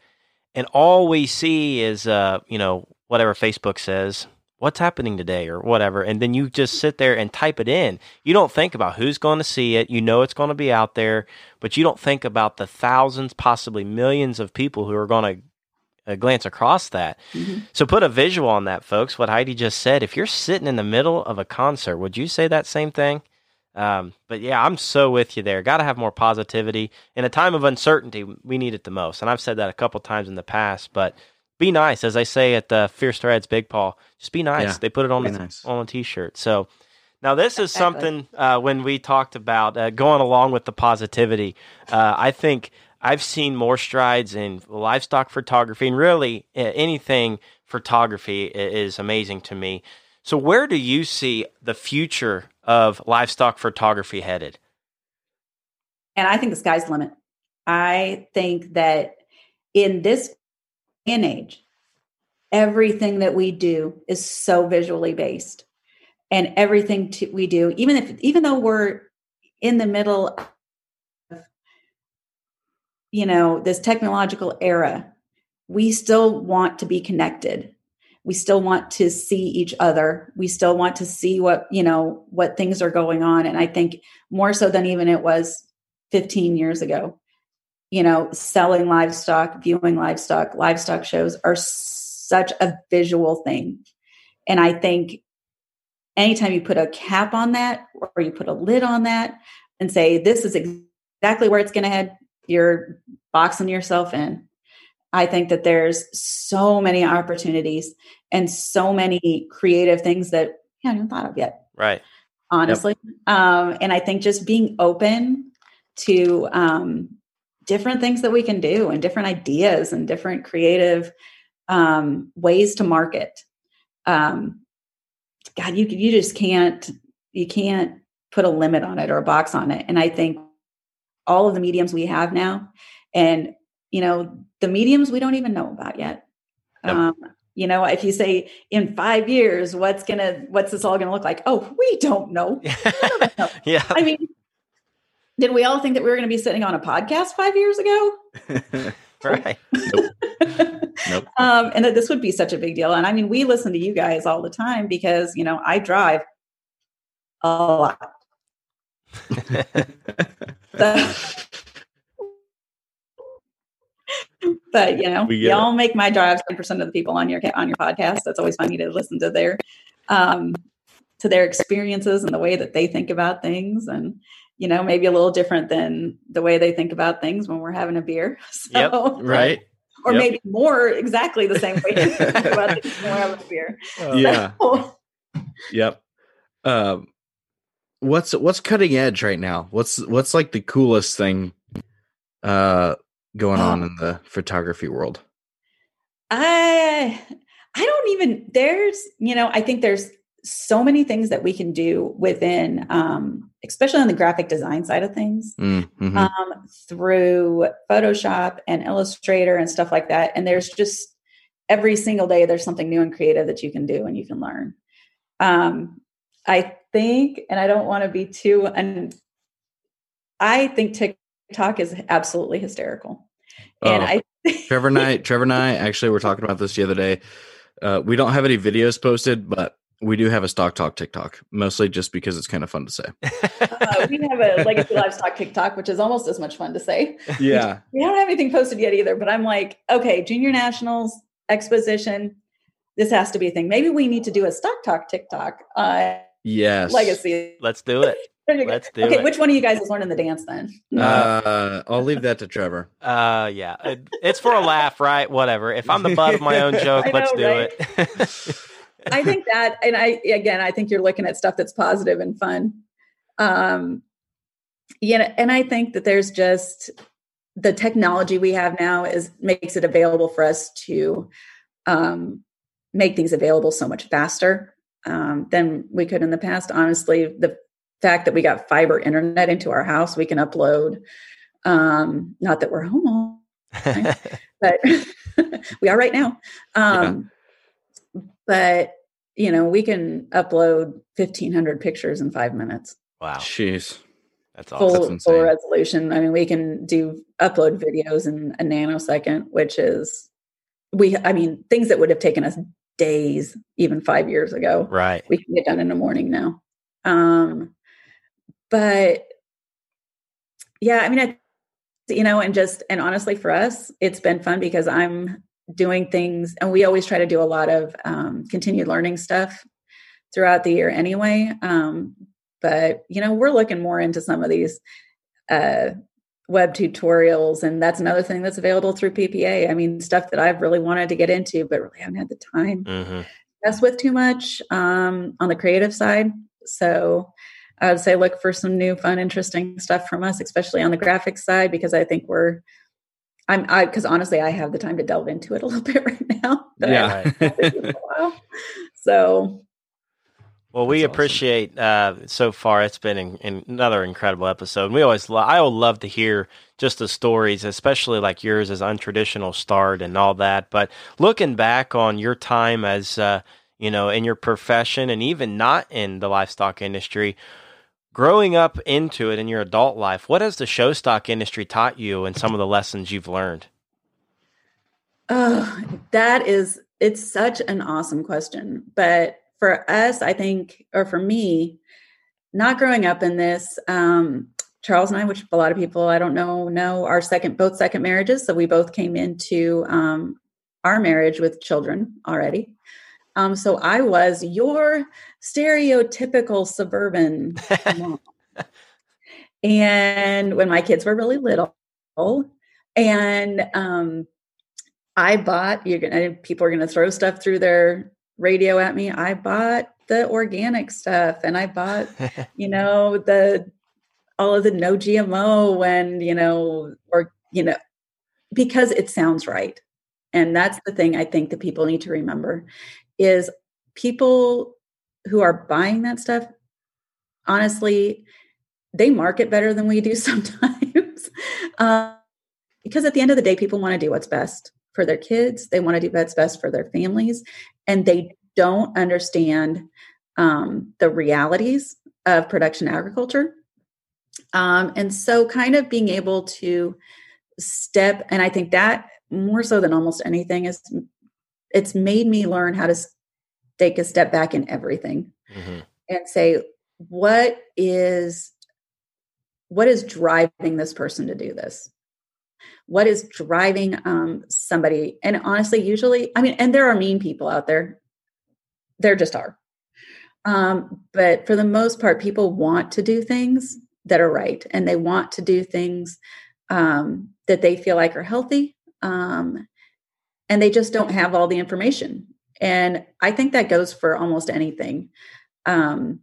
S2: and all we see is uh, you know, whatever Facebook says, what's happening today or whatever and then you just sit there and type it in you don't think about who's going to see it you know it's going to be out there but you don't think about the thousands possibly millions of people who are going to uh, glance across that mm-hmm. so put a visual on that folks what heidi just said if you're sitting in the middle of a concert would you say that same thing um, but yeah i'm so with you there got to have more positivity in a time of uncertainty we need it the most and i've said that a couple times in the past but be nice, as I say at the Fierce Threads Big Paw. Just be nice. Yeah, they put it on the, nice. on a t-shirt. So now this is exactly. something uh, when we talked about uh, going along with the positivity. Uh, I think I've seen more strides in livestock photography and really anything photography is amazing to me. So where do you see the future of livestock photography headed?
S4: And I think the sky's the limit. I think that in this and age, everything that we do is so visually based. And everything to, we do, even if even though we're in the middle you know this technological era, we still want to be connected. We still want to see each other. We still want to see what, you know, what things are going on. And I think more so than even it was 15 years ago you know, selling livestock, viewing livestock, livestock shows are such a visual thing. And I think anytime you put a cap on that or you put a lid on that and say, this is exactly where it's going to head, you're boxing yourself in. I think that there's so many opportunities and so many creative things that I haven't even thought of yet.
S2: Right.
S4: Honestly. Yep. Um, and I think just being open to um, different things that we can do and different ideas and different creative um, ways to market. Um, God, you you just can't you can't put a limit on it or a box on it. And I think all of the mediums we have now, and you know the mediums we don't even know about yet. Yep. Um, you know, if you say in five years, what's gonna what's this all gonna look like? Oh, we don't know. We don't know.
S2: yeah.
S4: I mean, did we all think that we were going to be sitting on a podcast five years ago?
S2: right.
S3: Nope. nope.
S4: Um, and that this would be such a big deal. And I mean, we listen to you guys all the time because, you know, I drive a lot. So, but you know, y'all make my drive 10% of the people on your on your podcast. That's always funny to listen to their um to their experiences and the way that they think about things. And you know, maybe a little different than the way they think about things when we're having a beer. So,
S2: yep, right.
S4: Or
S2: yep.
S4: maybe more exactly the same way they think about things when we're having a beer.
S3: Uh, yeah. Yep. Um, what's what's cutting edge right now? What's what's like the coolest thing uh going on in the photography world?
S4: I I don't even there's you know I think there's so many things that we can do within, um, especially on the graphic design side of things,
S3: mm-hmm.
S4: um, through Photoshop and Illustrator and stuff like that. And there's just every single day there's something new and creative that you can do and you can learn. Um, I think, and I don't want to be too, and I think TikTok is absolutely hysterical. Oh, and I,
S3: Trevor and I, Trevor and I actually were talking about this the other day. Uh, we don't have any videos posted, but we do have a stock talk TikTok, mostly just because it's kind of fun to say.
S4: uh, we have a legacy livestock TikTok, which is almost as much fun to say.
S3: Yeah.
S4: we don't have anything posted yet either, but I'm like, okay, junior nationals exposition. This has to be a thing. Maybe we need to do a stock talk TikTok. Uh,
S3: yes.
S4: Legacy.
S2: Let's do it. Let's do it.
S4: okay,
S2: it.
S4: which one of you guys is learning the dance then?
S3: Uh, I'll leave that to Trevor.
S2: Uh, yeah, it, it's for a laugh, right? Whatever. If I'm the butt of my own joke,
S4: know,
S2: let's do
S4: right?
S2: it.
S4: I think that, and I again, I think you're looking at stuff that's positive and fun. Um, yeah, and I think that there's just the technology we have now is makes it available for us to um, make things available so much faster um, than we could in the past. Honestly, the fact that we got fiber internet into our house, we can upload. Um, not that we're home all, but we are right now. Um, yeah. But you know, we can upload fifteen hundred pictures in five minutes.
S2: Wow,
S3: jeez,
S2: that's awesome.
S4: Full,
S3: that's
S4: full resolution. I mean, we can do upload videos in a nanosecond, which is we. I mean, things that would have taken us days even five years ago.
S2: Right,
S4: we can get done in the morning now. Um, but yeah, I mean, I, you know, and just and honestly, for us, it's been fun because I'm doing things, and we always try to do a lot of um, continued learning stuff throughout the year anyway. Um, but you know, we're looking more into some of these uh, web tutorials, and that's another thing that's available through PPA. I mean, stuff that I've really wanted to get into, but really haven't had the time.
S2: Mm-hmm.
S4: Mess with too much um, on the creative side. So I would say look for some new, fun, interesting stuff from us, especially on the graphics side, because I think we're I'm I because honestly, I have the time to delve into it a little bit right now.
S3: yeah.
S4: so
S2: well, we appreciate uh, so far. It's been in, in another incredible episode. We always, lo- I would love to hear just the stories, especially like yours as untraditional start and all that. But looking back on your time as, uh, you know, in your profession and even not in the livestock industry, growing up into it in your adult life, what has the show stock industry taught you and some of the lessons you've learned?
S4: Oh, that is, it's such an awesome question. But for us, I think, or for me, not growing up in this, um, Charles and I, which a lot of people I don't know know, our second both second marriages. So we both came into um, our marriage with children already. Um, so I was your stereotypical suburban mom. and when my kids were really little, and um, I bought, you're gonna people are gonna throw stuff through their radio at me. I bought the organic stuff and I bought, you know, the all of the no GMO and, you know, or, you know, because it sounds right. And that's the thing I think that people need to remember is people who are buying that stuff, honestly, they market better than we do sometimes. uh, because at the end of the day, people want to do what's best for their kids. They want to do what's best for their families. And they don't understand um, the realities of production agriculture. Um, and so, kind of being able to step, and I think that more so than almost anything is it's made me learn how to take a step back in everything mm-hmm. and say, what is what is driving this person to do this what is driving um, somebody and honestly usually i mean and there are mean people out there there just are. Um, but for the most part, people want to do things that are right and they want to do things um, that they feel like are healthy. Um, and they just don't have all the information. And I think that goes for almost anything. Um,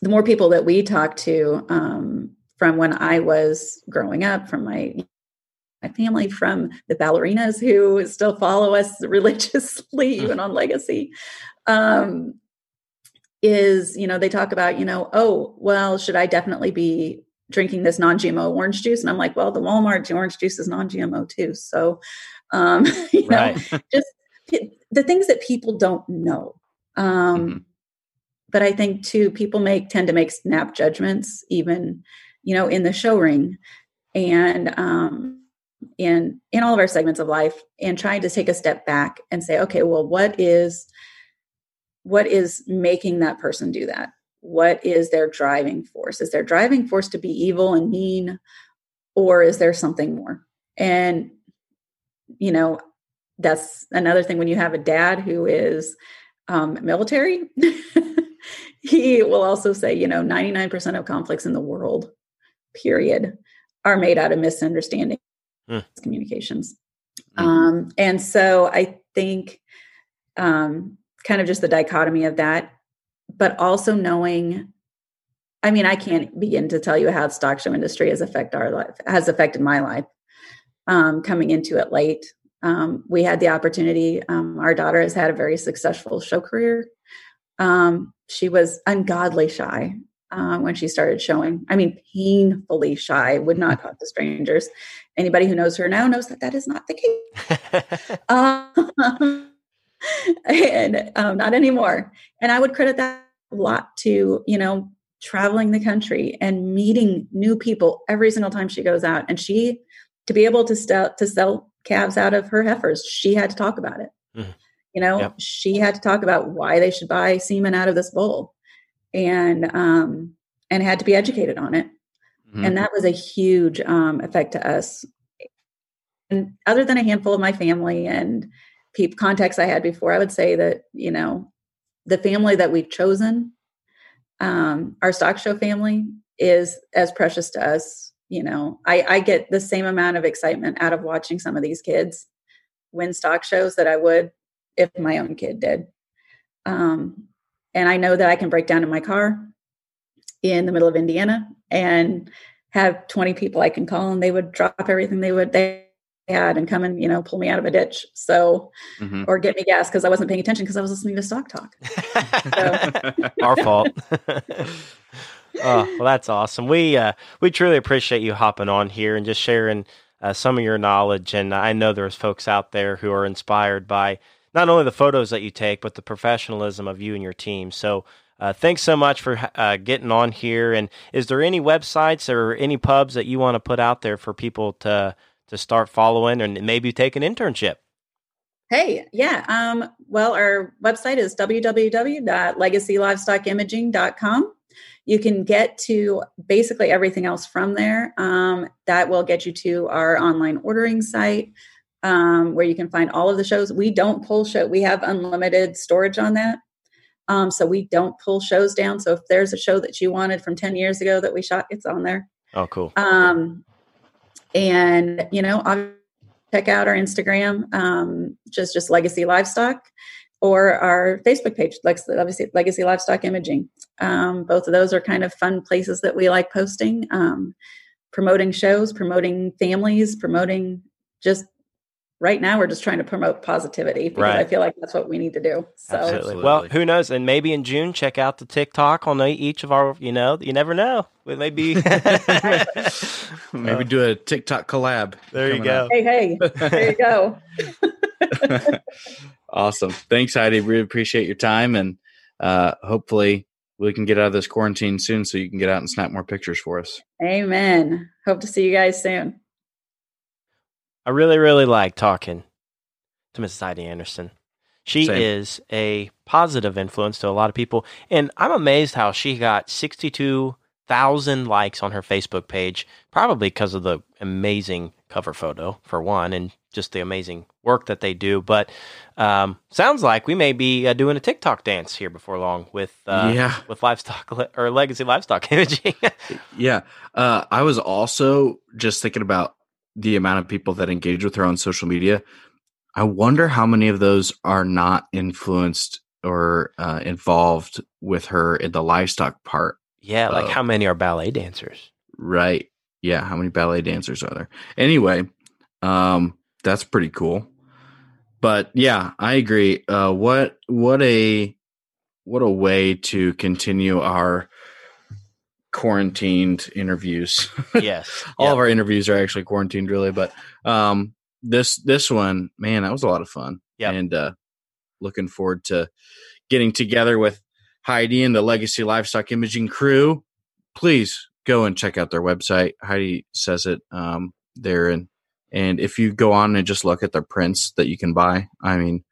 S4: the more people that we talk to um, from when I was growing up, from my my family, from the ballerinas who still follow us religiously, even on Legacy, um, is you know they talk about you know oh well should I definitely be drinking this non-GMO orange juice and I'm like well the Walmart orange juice is non-GMO too so um, you right. know just the things that people don't know um, mm-hmm. but I think too people make tend to make snap judgments even you know in the show ring and um, in in all of our segments of life and trying to take a step back and say okay well what is what is making that person do that? What is their driving force? Is their driving force to be evil and mean or is there something more? And you know that's another thing when you have a dad who is um, military he will also say you know 99% of conflicts in the world period are made out of misunderstanding mm. communications mm. um, and so i think um, kind of just the dichotomy of that, but also knowing. I mean, I can't begin to tell you how the stock show industry has affected our life, has affected my life. Um, coming into it late, um, we had the opportunity. Um, our daughter has had a very successful show career. Um, she was ungodly shy uh, when she started showing. I mean, painfully shy, would not talk to strangers. Anybody who knows her now knows that that is not the case. uh, and um, not anymore. And I would credit that a lot to, you know, traveling the country and meeting new people every single time she goes out. And she, to be able to sell, to sell calves out of her heifers, she had to talk about it. Mm-hmm. You know, yep. she had to talk about why they should buy semen out of this bull and, um, and had to be educated on it. Mm-hmm. And that was a huge um, effect to us. And other than a handful of my family and people contacts I had before, I would say that, you know, the family that we've chosen, um, our stock show family is as precious to us. You know, I, I get the same amount of excitement out of watching some of these kids win stock shows that I would if my own kid did. Um, and I know that I can break down in my car in the middle of Indiana and have 20 people I can call and they would drop everything they would they had and come and you know pull me out of a ditch so mm-hmm. or get me gas because i wasn't paying attention because i was listening to stock talk.
S2: Our fault. Oh well that's awesome. We uh we truly appreciate you hopping on here and just sharing uh, some of your knowledge. And i know there's folks out there who are inspired by not only the photos that you take but the professionalism of you and your team so uh, thanks so much for uh, getting on here. And is there any websites or any pubs that you want to put out there for people to to start following and maybe take an internship?
S4: Hey, yeah. Um, well, our website is www.legacylivestockimaging.com. You can get to basically everything else from there. Um, that will get you to our online ordering site. Um, where you can find all of the shows. We don't pull show. We have unlimited storage on that. Um, so we don't pull shows down. So if there's a show that you wanted from 10 years ago that we shot, it's on there.
S2: Oh, cool.
S4: Um, and you know, check out our Instagram, um, just just Legacy Livestock, or our Facebook page, like obviously Legacy Livestock Imaging. Um, both of those are kind of fun places that we like posting, um, promoting shows, promoting families, promoting just right now we're just trying to promote positivity because right. I feel like that's what we need to do. So
S2: Absolutely. Well, who knows? And maybe in June, check out the TikTok on each of our. You know, you never know. We may be
S3: maybe do a TikTok collab.
S2: There you go.
S4: Out. Hey, hey, there you go.
S3: awesome. Thanks, Heidi. Really appreciate your time, and uh, hopefully we can get out of this quarantine soon, so you can get out and snap more pictures for us.
S4: Amen. Hope to see you guys soon.
S2: I really, really like talking to Mrs. Heidi Anderson. She
S3: Same.
S2: is a positive influence to a lot of people. And I'm amazed how she got 62,000 likes on her Facebook page, probably because of the amazing cover photo, for one, and just the amazing work that they do. But um, sounds like we may be uh, doing a TikTok dance here before long with uh,
S3: yeah.
S2: with livestock le- or legacy livestock imaging.
S3: yeah. Uh, I was also just thinking about the amount of people that engage with her on social media, I wonder how many of those are not influenced or uh, involved with her in the livestock part.
S2: Yeah, like how many are ballet dancers?
S3: Right. Yeah, how many ballet dancers are there? Anyway, um, that's pretty cool. But yeah, I agree. Uh, what what a what a way to continue our quarantined interviews.
S2: Yes.
S3: All
S2: yep.
S3: of our interviews are actually quarantined really, but um this this one, man, that was a lot of fun.
S2: Yeah.
S3: And uh looking forward to getting together with Heidi and the Legacy Livestock Imaging crew. Please go and check out their website. Heidi says it um there and and if you go on and just look at their prints that you can buy, I mean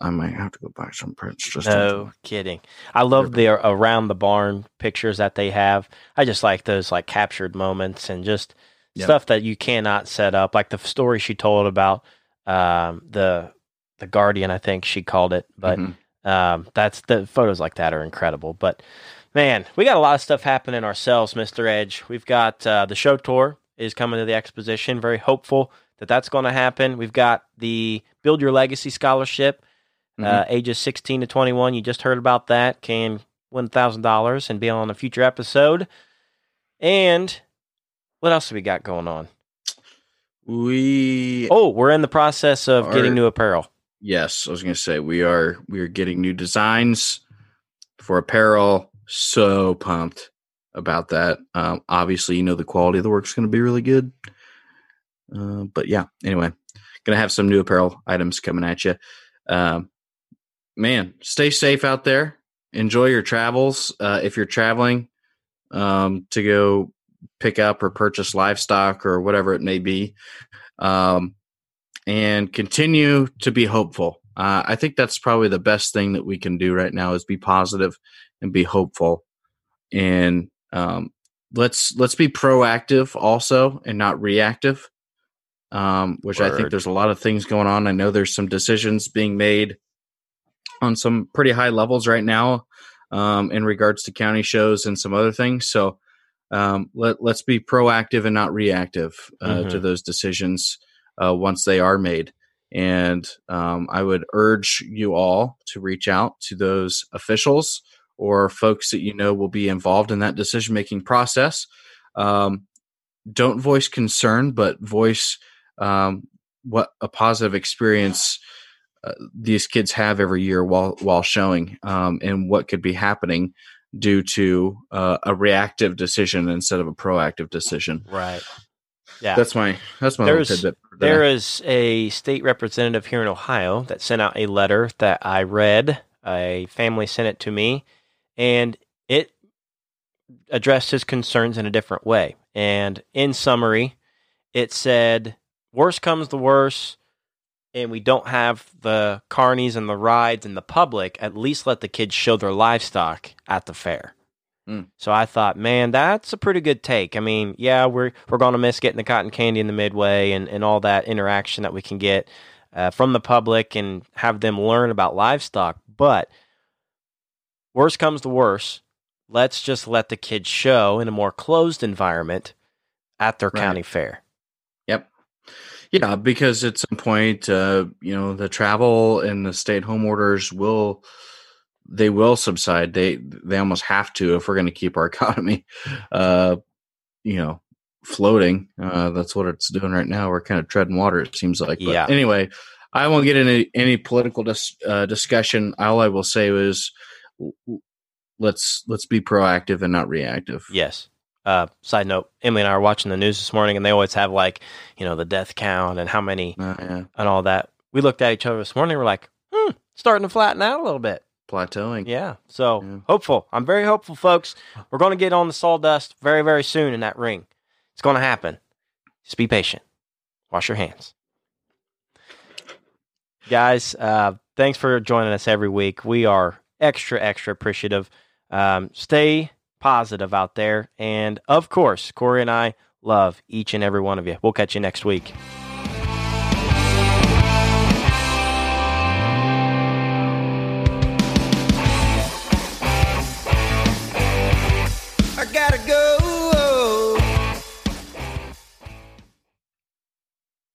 S3: I might have to go buy some prints. Just
S2: no kidding. I love the around the barn pictures that they have. I just like those like captured moments and just yep. stuff that you cannot set up. Like the story she told about um, the the Guardian, I think she called it. But mm-hmm. um, that's the photos like that are incredible. But man, we got a lot of stuff happening ourselves, Mister Edge. We've got uh, the show tour is coming to the exposition. Very hopeful that that's going to happen. We've got the Build Your Legacy scholarship Mm-hmm. Uh, ages 16 to 21, you just heard about that, can win $1,000 and be on a future episode. And what else have we got going on?
S3: We
S2: Oh, we're in the process of are, getting new apparel.
S3: Yes, I was going to say we are we are getting new designs for apparel. So pumped about that. Um, obviously, you know the quality of the work is going to be really good. Uh, but yeah, anyway, going to have some new apparel items coming at you. Um, man, stay safe out there. Enjoy your travels. Uh, if you're traveling um, to go pick up or purchase livestock or whatever it may be, um, and continue to be hopeful. Uh, I think that's probably the best thing that we can do right now is be positive and be hopeful, and um, let's let's be proactive also and not reactive. Um, which Word. I think there's a lot of things going on. I know there's some decisions being made on some pretty high levels right now um, in regards to county shows and some other things. So um, let, let's be proactive and not reactive uh, mm-hmm. to those decisions uh, once they are made. And um, I would urge you all to reach out to those officials or folks that you know will be involved in that decision making process. Um, don't voice concern, but voice um, what a positive experience uh, these kids have every year while while showing um, and what could be happening due to uh, a reactive decision instead of a proactive decision.
S2: Right. Yeah.
S3: That's my that's my
S2: There's, tidbit. There is a state representative here in Ohio that sent out a letter that I read. A family sent it to me, and it addressed his concerns in a different way. And in summary, it said, "Worst comes the worst, and we don't have the carnies and the rides and the public, at least let the kids show their livestock at the fair.
S3: Mm.
S2: So I thought, man, that's a pretty good take. I mean, yeah, we're we're going to miss getting the cotton candy in the midway and, and all that interaction that we can get uh, from the public and have them learn about livestock. But worst comes to worst, let's just let the kids show in a more closed environment at their
S3: Right.
S2: county fair.
S3: Yeah, because at some point, uh, you know, the travel and the stay-at-home orders will they will subside. They they almost have to if we're going to keep our economy, uh, you know, floating. Uh, that's what it's doing right now. We're kind of treading water. It seems like. But
S2: Yeah.
S3: Anyway, I won't get into any political dis- uh, discussion. All I will say is, let's let's be proactive and not reactive.
S2: Yes. Uh, side note: Emily and I were watching the news this morning, and they always have like, you know, the death count and how many
S3: Uh, yeah.
S2: and all that. We looked at each other this morning. We're like, hmm, starting to flatten out a little bit.
S3: Plateauing.
S2: Yeah. So
S3: Yeah.
S2: hopeful. I'm very hopeful, folks. We're going to get on the sawdust very, very soon in that ring. It's going to happen. Just be patient. Wash your hands. Guys, uh, thanks for joining us every week. We are extra, extra appreciative. Um, stay positive out there. And of course, Corey and I love each and every one of you. We'll catch you next week.